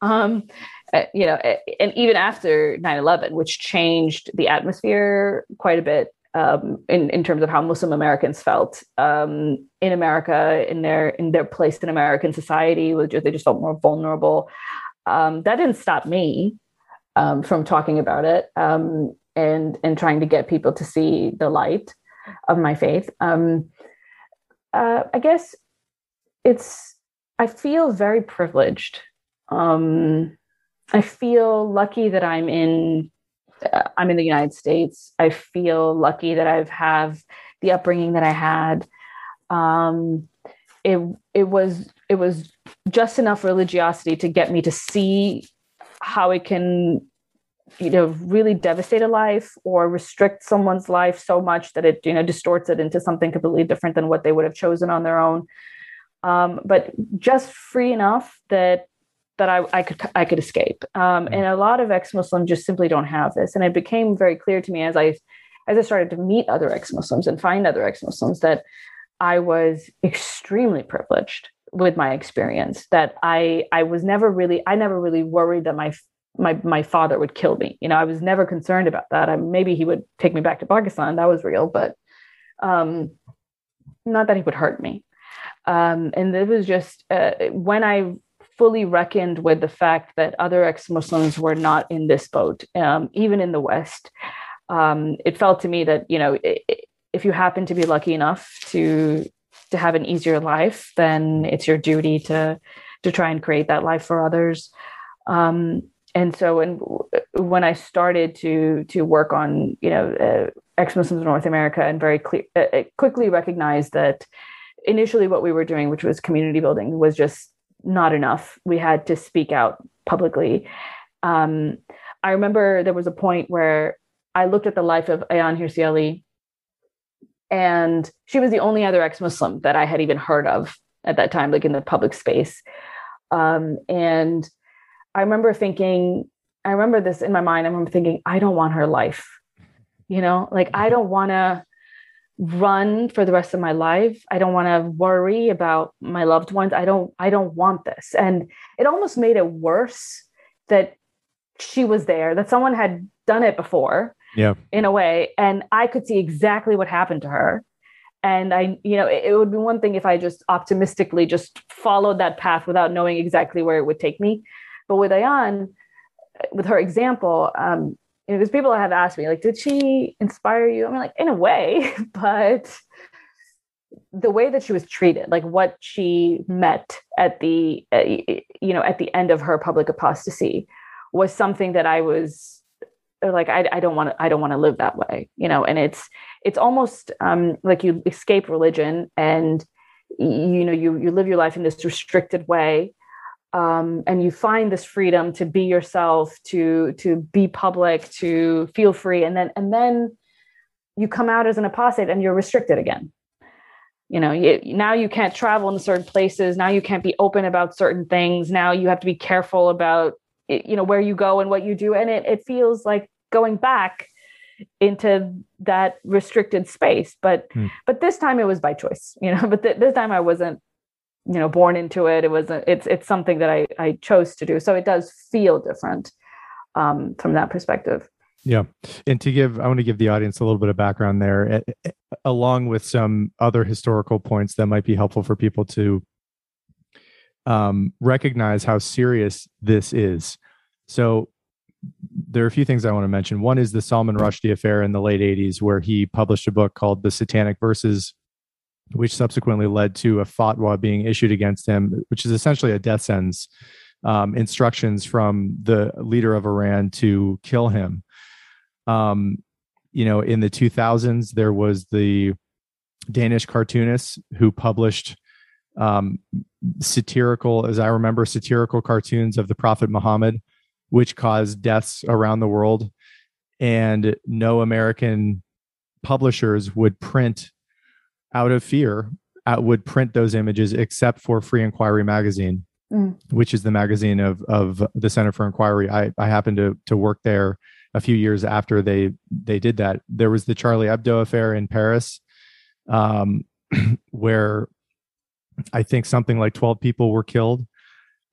um, uh, you know, and even after 9/11, which changed the atmosphere quite a bit um, in in terms of how Muslim Americans felt um, in America, in their in their place in American society, they just felt more vulnerable. Um, that didn't stop me um, from talking about it um, and and trying to get people to see the light of my faith. Um, uh, I guess it's I feel very privileged. I feel lucky that I'm in I'm in the United States. I feel lucky that I've have the upbringing that I had. Um, it it was it was just enough religiosity to get me to see how it can you know really devastate a life or restrict someone's life so much that it you know distorts it into something completely different than what they would have chosen on their own um, but just free enough that that I, I could I could escape. Um, mm. and a lot of ex-Muslims just simply don't have this. And it became very clear to me as I as I started to meet other ex-Muslims and find other ex-Muslims that I was extremely privileged with my experience. That I I was never really I never really worried that my my my father would kill me. You know, I was never concerned about that. I, maybe he would take me back to Pakistan. That was real, but um, not that he would hurt me. Um, and it was just uh, when I fully reckoned with the fact that other ex-Muslims were not in this boat, um, even in the West. Um, it felt to me that you know if you happen to be lucky enough to to have an easier life, then it's your duty to to try and create that life for others. Um, and so when when I started to to work on you know uh, ex-Muslims in North America and very clear, uh, uh, quickly recognized that initially what we were doing, which was community building, was just not enough. We had to speak out publicly. Um, I remember there was a point where I looked at the life of Ayaan Hirsi Ali, and she was the only other ex-Muslim that I had even heard of at that time, like in the public space. Um, and I remember thinking, I remember this in my mind. I remember thinking, I don't want her life. You know, like I don't want to run for the rest of my life i don't want to worry about my loved ones i don't i don't want this and it almost made it worse that she was there that someone had done it before yeah. in a way and i could see exactly what happened to her. And i you know it, it would be one thing if i just optimistically just followed that path without knowing exactly where it would take me. But with ayaan with her example um, you know, because people have asked me, like, did she inspire you? I mean, like, in a way, but the way that she was treated, like what she met at the, uh, you know, at the end of her public apostasy was something that I was like, I, I don't want to, I don't want to live that way, you know, and it's, it's almost um, like you escape religion and, you know, you, you live your life in this restricted way um, and you find this freedom to be yourself to to be public to feel free and then and then you come out as an apostate and you're restricted again. You know you, now you can't travel in certain places now you can't be open about certain things now you have to be careful about you know where you go and what you do. And it, it feels like going back into that restricted space. But hmm. but this time it was by choice you know but th- this time i wasn't you know born into it. It was a, it's it's something that i i chose to do. So it does feel different um, from that perspective. Yeah. And to give i want to give the audience a little bit of background there along with some other historical points that might be helpful for people to um, recognize how serious this is so there are a few things I want to mention. One is the Salman Rushdie affair in the late 80s, where he published a book called The Satanic Verses which subsequently led to a fatwa being issued against him, which is essentially a death sentence, um, instructions from the leader of Iran to kill him. Um, you know, in the 2000s, there was the Danish cartoonist who published um, satirical, as I remember, satirical cartoons of the Prophet Muhammad, which caused deaths around the world. And no American publishers would print out of fear, uh, would print those images except for Free Inquiry magazine, mm. which is the magazine of of the Center for Inquiry. I I happened to to work there a few years after they they did that. There was the Charlie Hebdo affair in Paris, um, where I think something like twelve people were killed.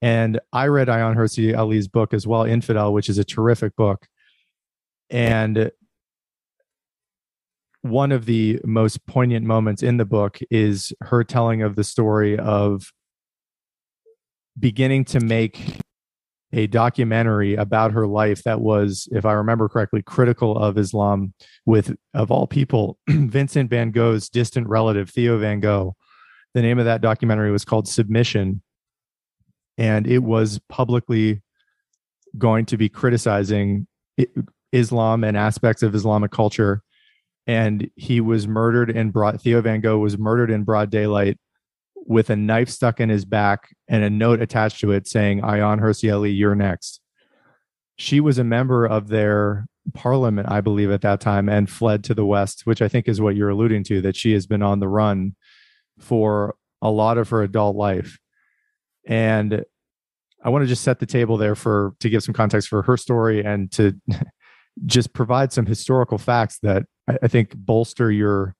And I read Ayaan Hirsi Ali's book as well, Infidel, which is a terrific book. And one of the most poignant moments in the book is her telling of the story of beginning to make a documentary about her life that was, if I remember correctly, critical of Islam with, of all people, Vincent van Gogh's distant relative, Theo van Gogh. The name of that documentary was called Submission. And it was publicly going to be criticizing Islam and aspects of Islamic culture. And he was murdered in broad, Theo van Gogh was murdered in broad daylight with a knife stuck in his back and a note attached to it saying, Ayaan Hirsi you're next. She was a member of their parliament, I believe, at that time and fled to the West, which I think is what you're alluding to, that she has been on the run for a lot of her adult life. And I want to just set the table there for to give some context for her story and to just provide some historical facts that I, think bolster your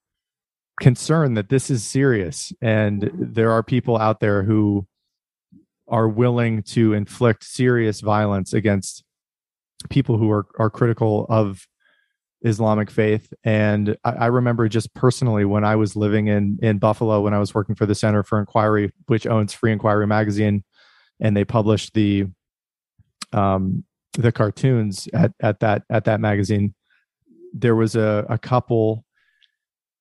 concern that this is serious and there are people out there who are willing to inflict serious violence against people who are, are critical of Islamic faith. And I, I, remember just personally when I was living in in Buffalo when I was working for the Center for Inquiry, which owns Free Inquiry magazine, and they published the um the cartoons at at that at that magazine. There was a, a couple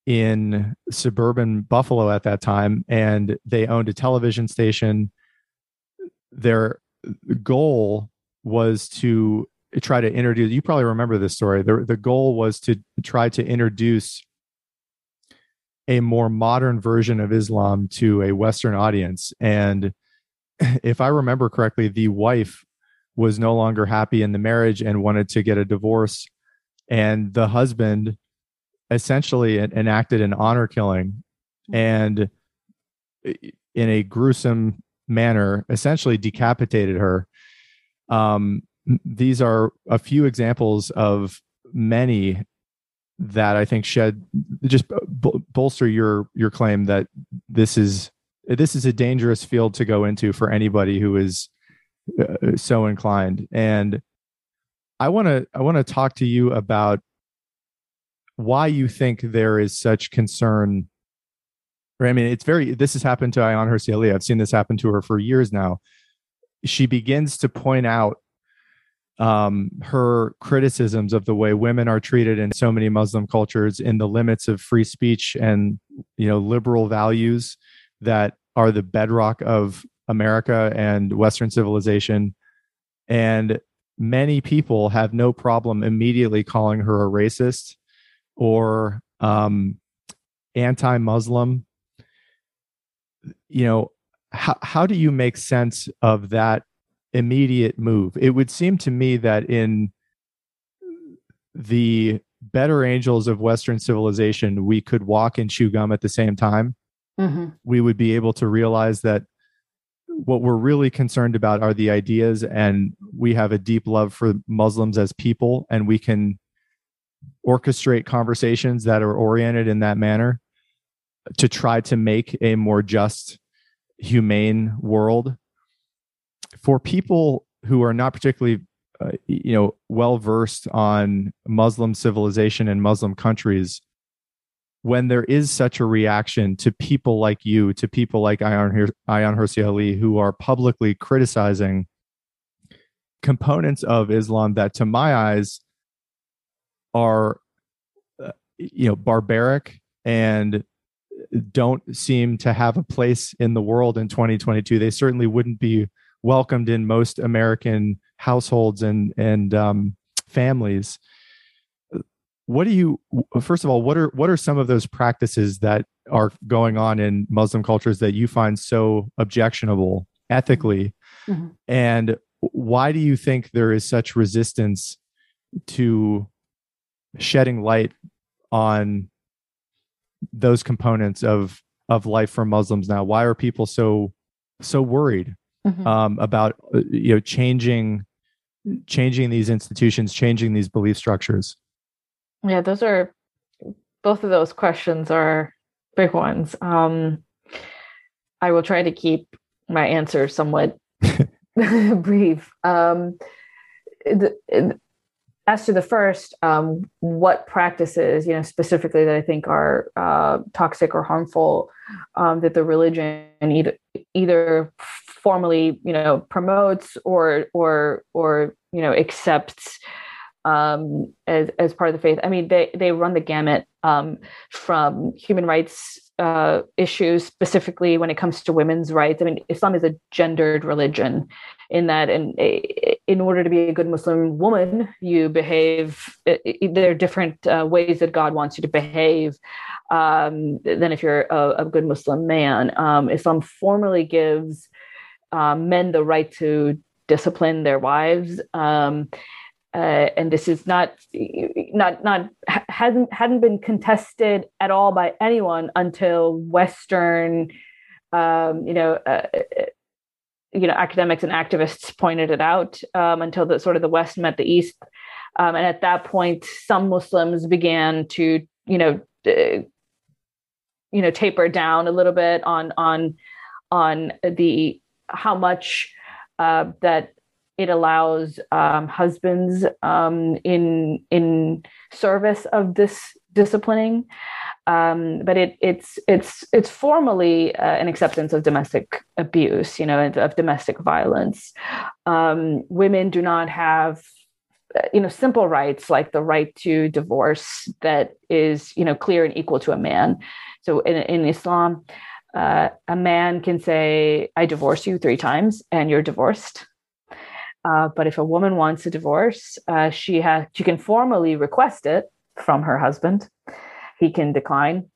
in suburban Buffalo at that time, and they owned a television station. Their goal was to try to introduce. You probably remember this story. The the goal was to try to introduce a more modern version of Islam to a Western audience. And if I remember correctly, the wife was no longer happy in the marriage and wanted to get a divorce. And the husband essentially enacted an honor killing and in a gruesome manner essentially decapitated her um, these are a few examples of many that i think shed just bolster your your claim that this is this is a dangerous field to go into for anybody who is uh, so inclined and i want to i want to talk to you about why you think there is such concern. I mean, it's very, this has happened to Hirsi Ali. I've seen this happen to her for years now. She begins to point out um, her criticisms of the way women are treated in so many Muslim cultures in the limits of free speech and, you know, liberal values that are the bedrock of America and Western civilization. And many people have no problem immediately calling her a racist or um, anti-Muslim, you know, how how do you make sense of that immediate move? It would seem to me that in the better angels of Western civilization, we could walk and chew gum at the same time. Mm-hmm. We would be able to realize that what we're really concerned about are the ideas, and we have a deep love for Muslims as people, and we can orchestrate conversations that are oriented in that manner to try to make a more just humane world for people who are not particularly uh, you know well versed on muslim civilization and muslim countries when there is such a reaction to people like you to people like Ayaan, Ayaan Hirsi Ali who are publicly criticizing components of Islam that to my eyes are uh, you know barbaric and don't seem to have a place in the world in 2022 they certainly wouldn't be welcomed in most american households and and um, families what do you first of all what are what are some of those practices that are going on in muslim cultures that you find so objectionable ethically mm-hmm. and why do you think there is such resistance to shedding light on those components of of life for Muslims now? Why are people so so worried mm-hmm. um, about uh, you know changing changing these institutions, changing these belief structures? Yeah, those are both of those questions are big ones. Um, I will try to keep my answer somewhat brief. Um, the, as to the first, um, what practices, you know, specifically that I think are uh, toxic or harmful, um, that the religion either formally, you know, promotes or or or you know accepts um, as as part of the faith. I mean, they they run the gamut um, from human rights uh, issues, specifically when it comes to women's rights. I mean, Islam is a gendered religion, in that, in in order to be a good Muslim woman, you behave. There are different uh, ways that God wants you to behave um, than if you're a, a good Muslim man. Um, Islam formally gives um, men the right to discipline their wives. Um, uh, and this is not not not hasn't hadn't been contested at all by anyone until Western, um, you know, uh, uh, you know, academics and activists pointed it out um, until the sort of the West met the East, um, and at that point, some Muslims began to you know, uh, you know, taper down a little bit on on on the how much uh, that it allows um, husbands um, in in service of this disciplining, um, but it, it's it's it's formally uh, an acceptance of domestic abuse, you know, of domestic violence. Um, women do not have uh, you know simple rights like the right to divorce that is you know clear and equal to a man. So in, in islam uh, a man can say i divorce you three times and you're divorced uh, but if a woman wants a divorce, uh, she has she can formally request it from her husband. He can decline.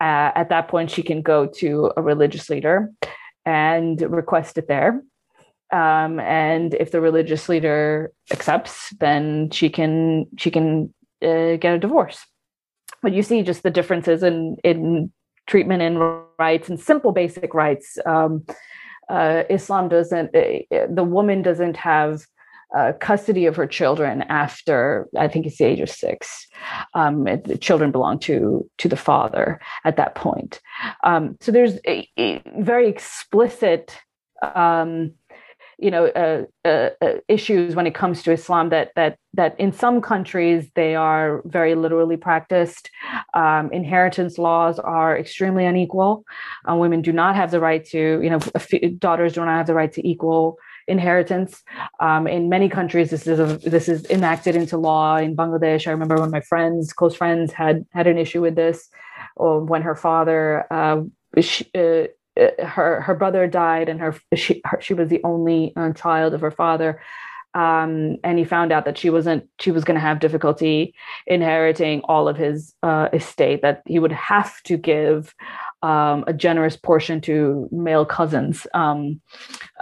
Uh, at that point, she can go to a religious leader and request it there. Um, and if the religious leader accepts, then she can she can uh, get a divorce. But you see just the differences in in treatment and rights and simple basic rights. Um, uh, Islam doesn't, uh, the woman doesn't have uh, custody of her children after I think it's the age of six. Um, the children belong to to the father at that point. Um, so there's a, a very explicit um, you know uh, uh, uh, issues when it comes to Islam that that that in some countries they are very literally practiced. Um, inheritance laws are extremely unequal. Uh, women do not have the right to you know daughters do not have the right to equal inheritance. Um, in many countries, this is a, this is enacted into law. In Bangladesh, I remember when my friends, close friends, had had an issue with this, or when her father. Uh, she, uh, uh, her her brother died and her she her, she was the only uh, child of her father. Um, and he found out that she wasn't she was going to have difficulty inheriting all of his uh, estate that he would have to give um, a generous portion to male cousins. Um,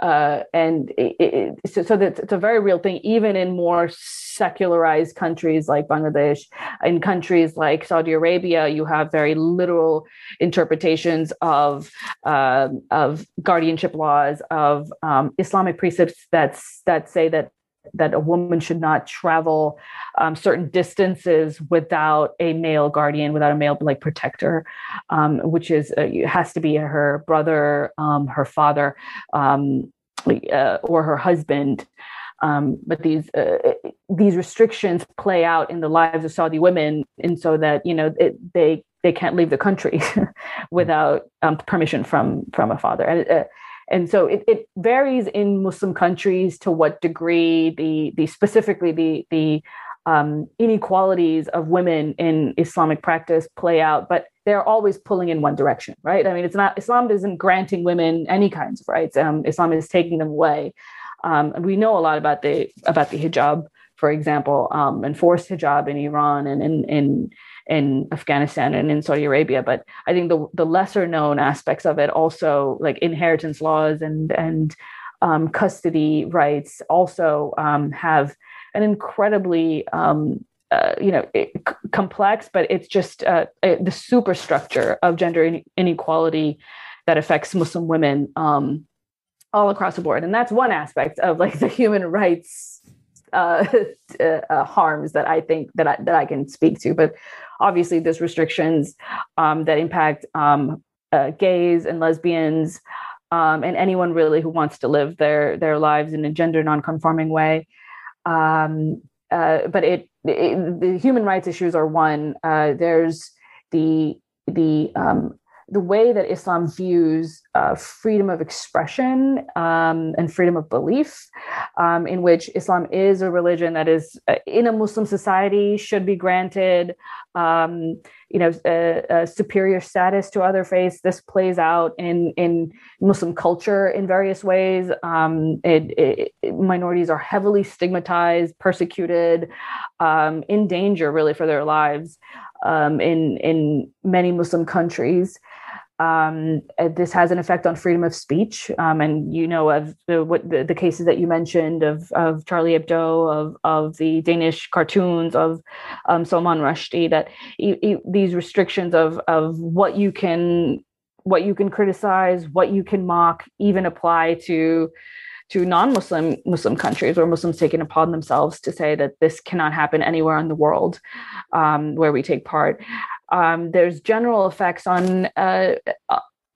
uh, and it, it, so, so that it's a very real thing, even in more secularized countries like Bangladesh. In countries like Saudi Arabia, you have very literal interpretations of, uh, of guardianship laws, of um, Islamic precepts that's, that say that that a woman should not travel um, certain distances without a male guardian, without a male like protector, um, which is uh, has to be her brother, um, her father, um, uh, or her husband. Um, but these uh, these restrictions play out in the lives of Saudi women, and so that you know it, they they can't leave the country without um, permission from from a father. And uh, and so it, it varies in Muslim countries to what degree the the specifically the the um, inequalities of women in Islamic practice play out, but they're always pulling in one direction, right? I mean, it's not Islam isn't granting women any kinds of rights. Um, Islam is taking them away. Um, we know a lot about the about the hijab, for example, um, enforced hijab in Iran and in in in Afghanistan and in Saudi Arabia. But I think the the lesser known aspects of it also like inheritance laws and and um, custody rights also um, have an incredibly um, uh, you know it, c- complex, but it's just uh, the superstructure of gender inequality that affects Muslim women um, all across the board, and that's one aspect of like the human rights uh, uh, harms that I think that I, that I can speak to. But obviously, there's restrictions um, that impact um, uh, gays and lesbians um, and anyone really who wants to live their their lives in a gender nonconforming way. Um, uh, but it, it, the human rights issues are one. Uh, there's the the um, the way that Islam views uh, freedom of expression um, and freedom of belief, um, in which Islam is a religion that is uh, in a Muslim society should be granted, um, you know, a, a, superior status to other faiths. This plays out in in Muslim culture in various ways. Um, it, it, minorities are heavily stigmatized, persecuted, um, in danger, really, for their lives um, in in many Muslim countries. Um, uh, this has an effect on freedom of speech, um, and you know of the, what the, the, cases that you mentioned of of Charlie Hebdo, of of the Danish cartoons, of um, Salman Rushdie. That e- e- these restrictions of of what you can what you can criticize, what you can mock, even apply to to non-Muslim Muslim countries where Muslims take it upon themselves to say that this cannot happen anywhere in the world um, where we take part. Um, there's general effects on uh,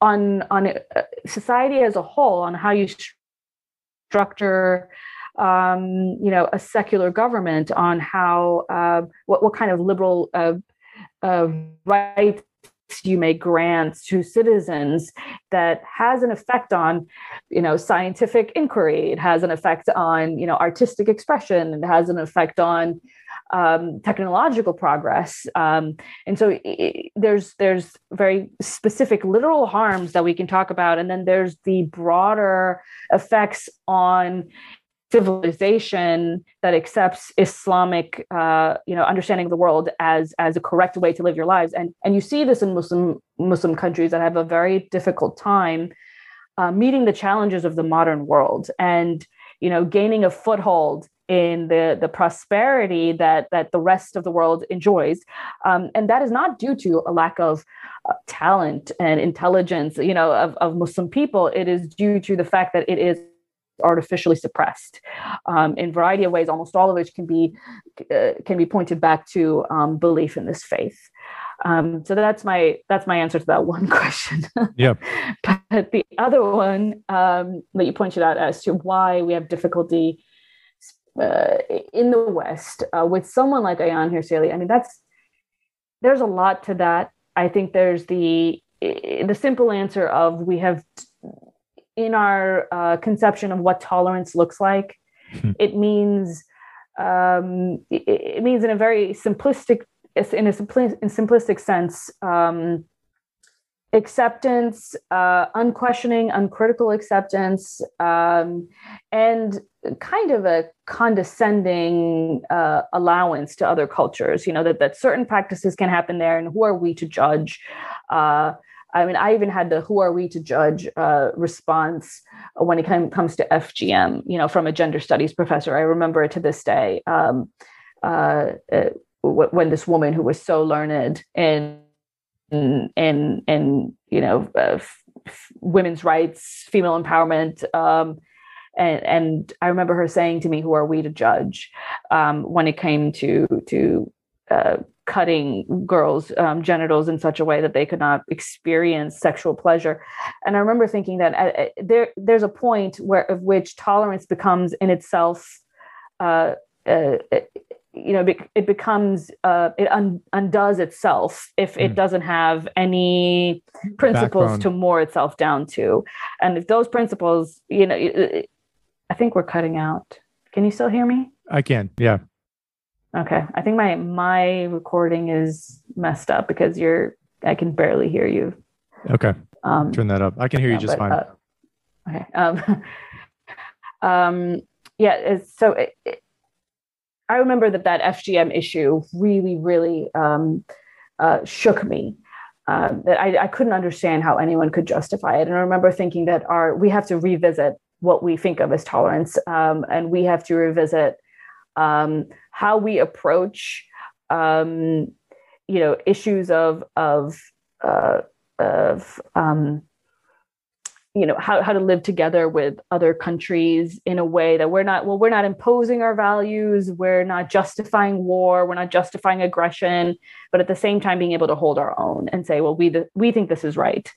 on on uh, society as a whole on how you structure um, you know a secular government on how uh, what what kind of liberal uh, uh, rights you may grant to citizens that has an effect on you know scientific inquiry. It has an effect on you know artistic expression. It has an effect on um, technological progress. Um, and so it, there's there's very specific literal harms that we can talk about, and then there's the broader effects on civilization that accepts Islamic, uh, you know, understanding of the world as as a correct way to live your lives. And and you see this in Muslim Muslim countries that have a very difficult time uh, meeting the challenges of the modern world and you know gaining a foothold in the the prosperity that that the rest of the world enjoys um, and that is not due to a lack of uh, talent and intelligence you know of, of muslim people it is due to the fact that it is artificially suppressed um, in a variety of ways almost all of which can be uh, can be pointed back to um, belief in this faith um, so that's my that's my answer to that one question. Yeah. but the other one um, that you pointed out as to why we have difficulty uh, in the West uh, with someone like Ayaan Hirsi. I mean, that's there's a lot to that. I think there's the the simple answer of we have in our uh, conception of what tolerance looks like. Hmm. It means um, it, it, means in a very simplistic in a simplistic sense. Um, acceptance, uh, unquestioning, uncritical acceptance, um, and kind of a condescending uh, allowance to other cultures. You know that that certain practices can happen there, and who are we to judge? Uh, I mean, I even had the "Who are we to judge?" Uh, response when it comes to FGM. You know, from a gender studies professor. I remember it to this day. Um, uh, uh, when this woman who was so learned in in in, in you know uh, f- women's rights, female empowerment. Um, and, and I remember her saying to me, "Who are we to judge?" Um, when it came to to uh, cutting girls' um, genitals in such a way that they could not experience sexual pleasure. And I remember thinking that uh, uh there there's a point where of which tolerance becomes in itself uh, uh, you know it becomes uh, it un- undoes itself if it mm. doesn't have any principles Backbone. to moor itself down to and if those principles you know i think we're cutting out can you still hear me i can yeah okay. I think my my recording is messed up because you're i can barely hear you. Okay. Um turn that up. I can hear yeah, you just but, fine. uh, okay. Um um yeah so it, it, I remember that that FGM issue really, really um, uh, shook me. Uh, that I, I, couldn't understand how anyone could justify it, and I remember thinking that our we have to revisit what we think of as tolerance, um, and we have to revisit um, how we approach um, you know issues of of uh, of um, you know how, how to live together with other countries in a way that we're not well we're not imposing our values we're not justifying war we're not justifying aggression but at the same time being able to hold our own and say well we the, we think this is right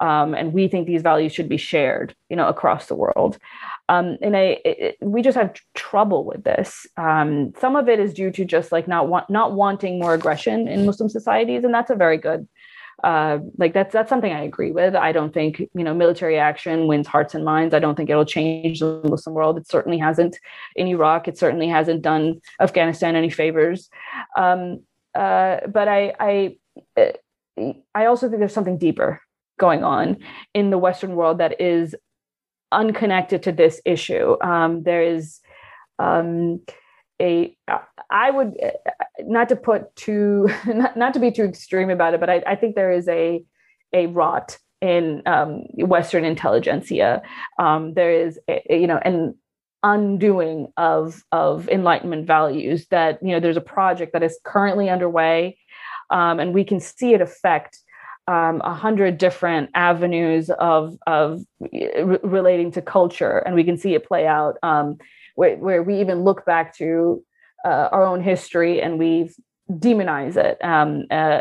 um, and we think these values should be shared you know across the world um, and I, it, we just have trouble with this. Um, some of it is due to just like not want, not wanting more aggression in Muslim societies, and that's a very good uh, like that's that's something I agree with. I don't think you know military action wins hearts and minds. I don't think it'll change the Muslim world. It certainly hasn't in Iraq. It certainly hasn't done Afghanistan any favors. Um, uh, but I I uh, I also think there's something deeper going on in the Western world that is unconnected to this issue. Um, there is um, a I would not to put too not, not to be too extreme about it, but I, I think there is a a rot in um, Western intelligentsia. Um, there is a, you know an undoing of of Enlightenment values. That you know there's a project that is currently underway, um, and we can see it affect um, a hundred different avenues of of re- relating to culture, and we can see it play out um, where, where we even look back to uh, our own history and we demonize it. Um, uh,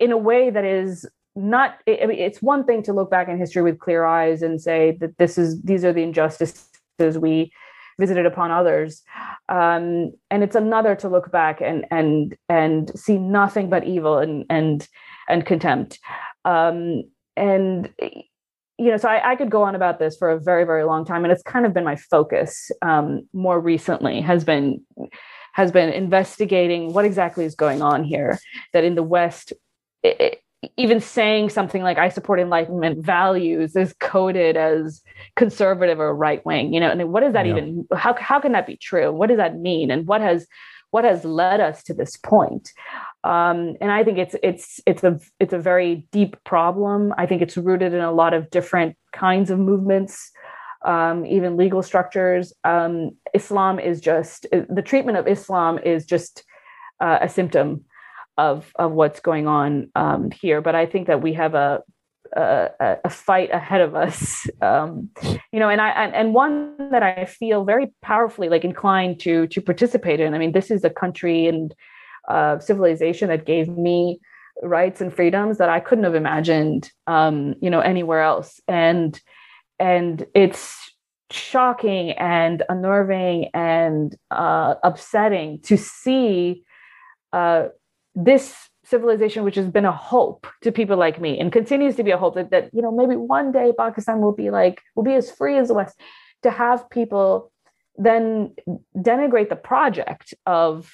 in a way that is not I mean, it's one thing to look back in history with clear eyes and say that this is these are the injustices we visited upon others. Um, and it's another to look back and and and see nothing but evil and and and contempt um, and you know, so I, I, could go on about this for a very, very long time, and it's kind of been my focus um, more recently has been has been investigating what exactly is going on here. That in the West, it, even saying something like "I support Enlightenment values" is coded as conservative or right wing. You know, and what does that yeah. even? How how can that be true? What does that mean? And what has what has led us to this point? Um, and I think it's it's it's a it's a very deep problem. I think it's rooted in a lot of different kinds of movements, um, even legal structures. Um, Islam is just the treatment of Islam is just uh, a symptom of of what's going on um, here. But I think that we have a a, a fight ahead of us, um, you know, and I and, and one that I feel very powerfully like inclined to to participate in. I mean, this is a country and uh, civilization that gave me rights and freedoms that I couldn't have imagined, um, you know, anywhere else. And and it's shocking and unnerving and uh, upsetting to see uh, this civilization, which has been a hope to people like me, and continues to be a hope that that you know maybe one day Pakistan will be like will be as free as the West. To have people then denigrate the project of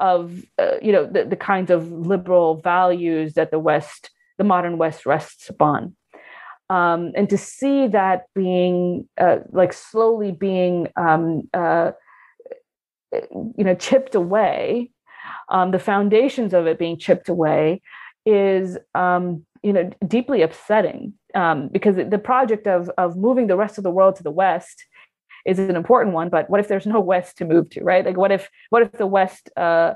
of uh, you know the, the kinds of liberal values that the West, the modern West, rests upon. Um, and to see that being uh, like slowly being um, uh, you know chipped away, um, the foundations of it being chipped away is um, you know deeply upsetting um, because the project of of moving the rest of the world to the West is an important one but what if there's no west to move to right? Like what if what if the west uh,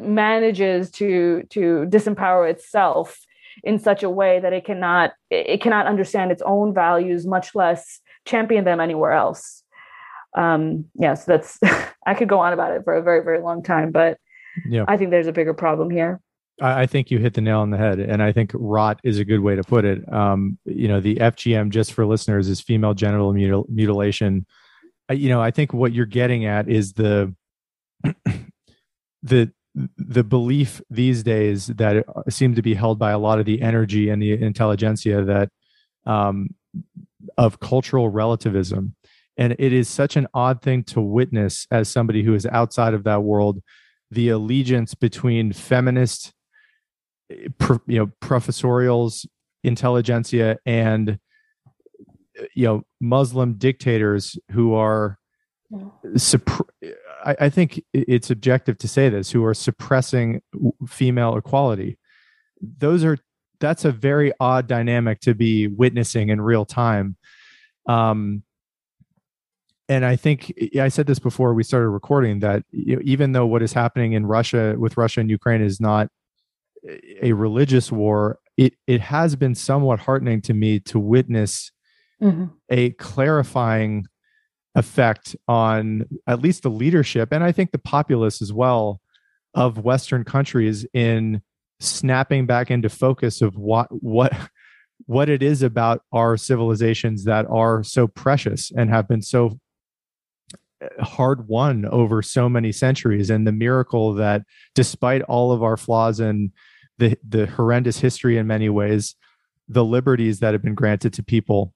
manages to to disempower itself in such a way that it cannot it cannot understand its own values much less champion them anywhere else? Um yeah so that's i could go on about it for a very very long time but yeah. I think there's a bigger problem here I think you hit the nail on the head, and I think rot is a good way to put it. Um, you know, the FGM, just for listeners, is female genital mutil- mutilation. you know, I think what you're getting at is the the the belief these days that seems to be held by a lot of the energy and the intelligentsia that um, of cultural relativism and it is such an odd thing to witness as somebody who is outside of that world the allegiance between feminist you know professorials intelligentsia and you know muslim dictators who are I, I think it's objective to say this who are suppressing female equality. Those are that's a very odd dynamic to be witnessing in real time. Um and I think I said this before we started recording that you know, even though what is happening in Russia with Russia and Ukraine is not a religious war, it it has been somewhat heartening to me to witness mm-hmm. a clarifying effect on at least the leadership and I think the populace as well of Western countries in snapping back into focus of what what what it is about our civilizations that are so precious and have been so uh, hard won over so many centuries and the miracle that despite all of our flaws and the the horrendous history in many ways the liberties that have been granted to people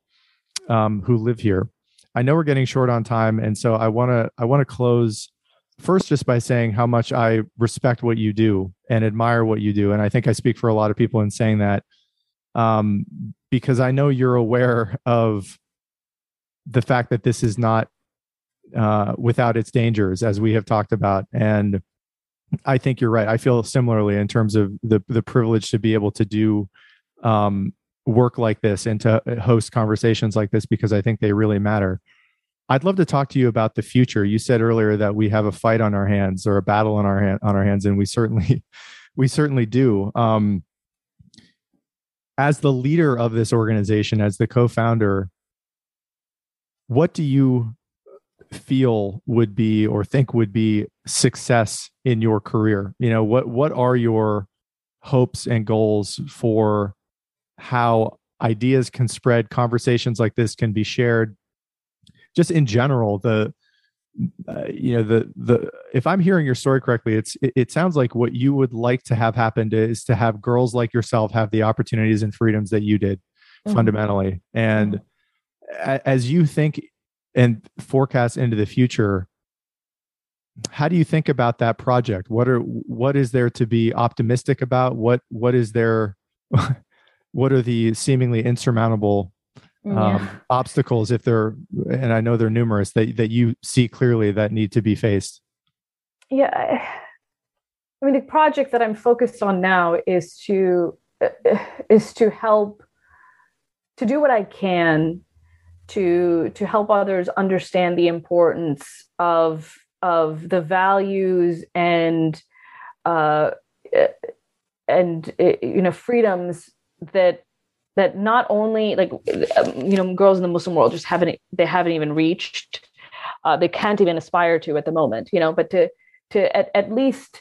um, who live here i know we're getting short on time and so i want to i want to close first just by saying how much i respect what you do and admire what you do and i think i speak for a lot of people in saying that um, because I know you're aware of the fact that this is not uh, without its dangers, as we have talked about. And I think you're right. I feel similarly in terms of the the privilege to be able to do um, work like this and to host conversations like this because I think they really matter. I'd love to talk to you about the future. You said earlier that we have a fight on our hands or a battle on our hand, on our hands, and we certainly we certainly do. Um, as the leader of this organization, as the co-founder, what do you feel would be or think would be success in your career? You know, what what are your hopes and goals for how ideas can spread, conversations like this can be shared, just in general, the uh, you know the the if i'm hearing your story correctly it's it, it, sounds like what you would like to have happened is to have girls like yourself have the opportunities and freedoms that you did mm-hmm. fundamentally and mm-hmm. as you think and forecast into the future how do you think about that project? What are what is there to be optimistic about? What what is there what are the seemingly insurmountable um, yeah. obstacles if they're and i know they're numerous that, that you see clearly that need to be faced? Yeah i mean the project that i'm focused on now is to uh, is to help to do what i can to to help others understand the importance of of the values and uh and you know freedoms that that not only like you know girls in the muslim world just haven't they haven't even reached uh, they can't even aspire to at the moment you know but to to at, at least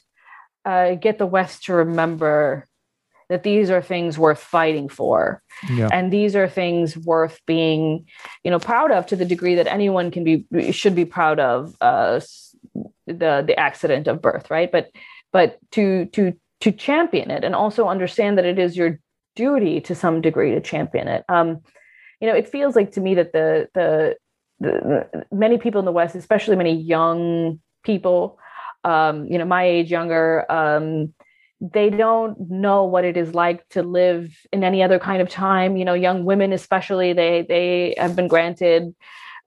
uh, get the west to remember that these are things worth fighting for yeah. and these are things worth being you know proud of to the degree that anyone can be should be proud of uh, the the accident of birth right but but to to to champion it and also understand that it is your duty to some degree to champion it. Um, you know, it feels like to me that the, the the, the many people in the West, especially many young people, um, you know, my age, younger, um, they don't know what it is like to live in any other kind of time. You know, young women, especially, they they have been granted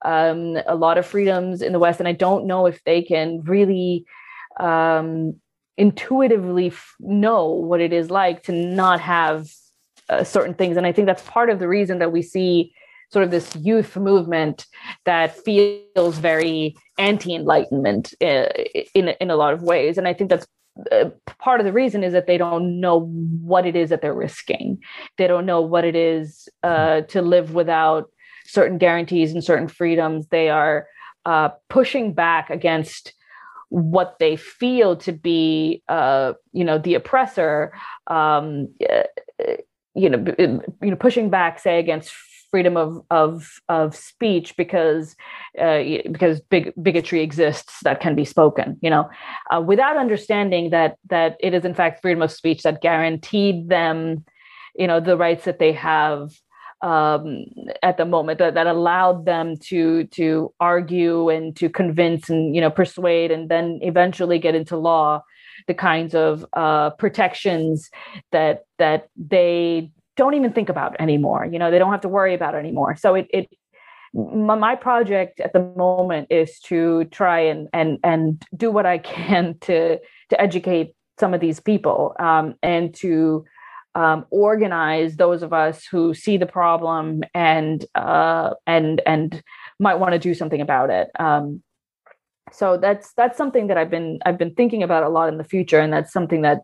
um, a lot of freedoms in the West, and I don't know if they can really um, intuitively f- know what it is like to not have uh, certain things. And I think that's part of the reason that we see sort of this youth movement that feels very anti-enlightenment uh, in in a lot of ways. And I think that's uh, part of the reason is that they don't know what it is that they're risking. They don't know what it is uh, to live without certain guarantees and certain freedoms. They are uh, pushing back against what they feel to be, uh, you know, the oppressor. Um, you know, you know, pushing back, say, against freedom of of of speech because uh, because big, bigotry exists that can be spoken you know uh, without understanding that that it is in fact freedom of speech that guaranteed them you know the rights that they have um, at the moment that, that allowed them to to argue and to convince and you know persuade and then eventually get into law the kinds of uh, protections that that they don't even think about anymore. You know, they don't have to worry about anymore. So it, it my project at the moment is to try and and and do what I can to to educate some of these people um, and to um, organize those of us who see the problem and uh, and and might want to do something about it. Um, so that's that's something that I've been I've been thinking about a lot in the future, and that's something that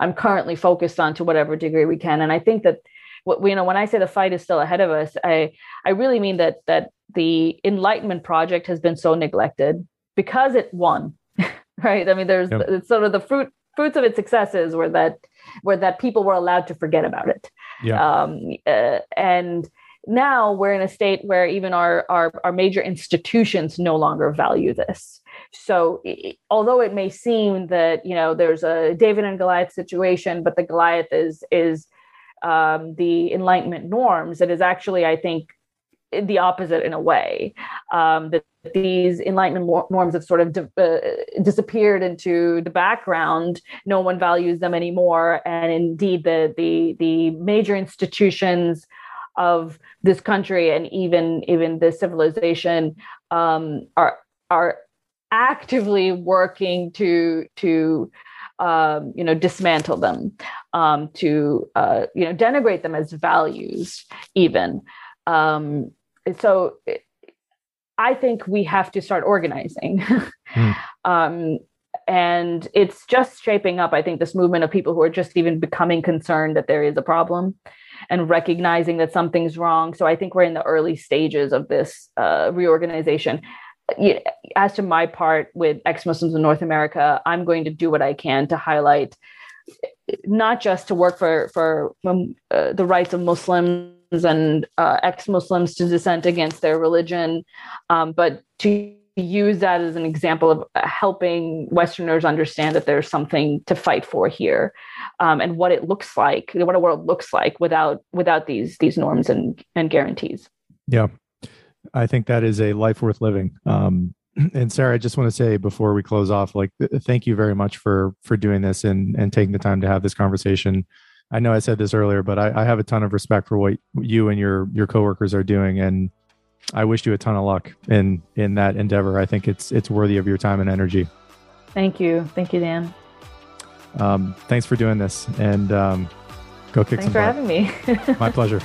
I'm currently focused on to whatever degree we can. And I think that what you know when I say the fight is still ahead of us, I I really mean that that the Enlightenment project has been so neglected because it won, right? I mean, there's yep. sort of the fruit fruits of its successes were that were that people were allowed to forget about it. Yeah. Um, uh, and now we're in a state where even our, our, our major institutions no longer value this. So it, although it may seem that you know there's a David and Goliath situation, but the Goliath is is um, the Enlightenment norms. It is actually, I think, the opposite in a way. Um, that these Enlightenment norms have sort of di- uh, disappeared into the background. No one values them anymore, and indeed, the the the major institutions of this country and even even this civilization um, are are actively working to to um, you know dismantle them um, to uh, you know denigrate them as values even um, so i think we have to start organizing mm. um, and it's just shaping up i think this movement of people who are just even becoming concerned that there is a problem and recognizing that something's wrong. So I think we're in the early stages of this uh, reorganization. As to my part with ex Muslims in North America, I'm going to do what I can to highlight not just to work for for um, uh, the rights of Muslims and uh, ex Muslims to dissent against their religion, um, but to use that as an example of helping Westerners understand that there's something to fight for here, um, and what it looks like, what a world looks like without without these these norms and and guarantees. Yeah, I think that is a life worth living. Um, and Sarah, I just want to say before we close off, like, thank you very much for for doing this and and taking the time to have this conversation. I know I said this earlier, but I, I have a ton of respect for what you and your your coworkers are doing, and I wish you a ton of luck in in that endeavor. I think it's it's worthy of your time and energy. Thank you, thank you, Dan. Um, thanks for doing this, and um, go kick thanks some. for butt. having me. My pleasure.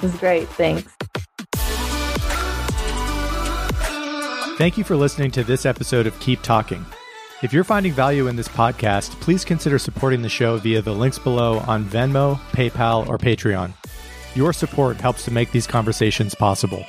This is great. Thanks. Thank you for listening to this episode of Keep Talking. If you're finding value in this podcast, please consider supporting the show via the links below on Venmo, PayPal, or Patreon. Your support helps to make these conversations possible.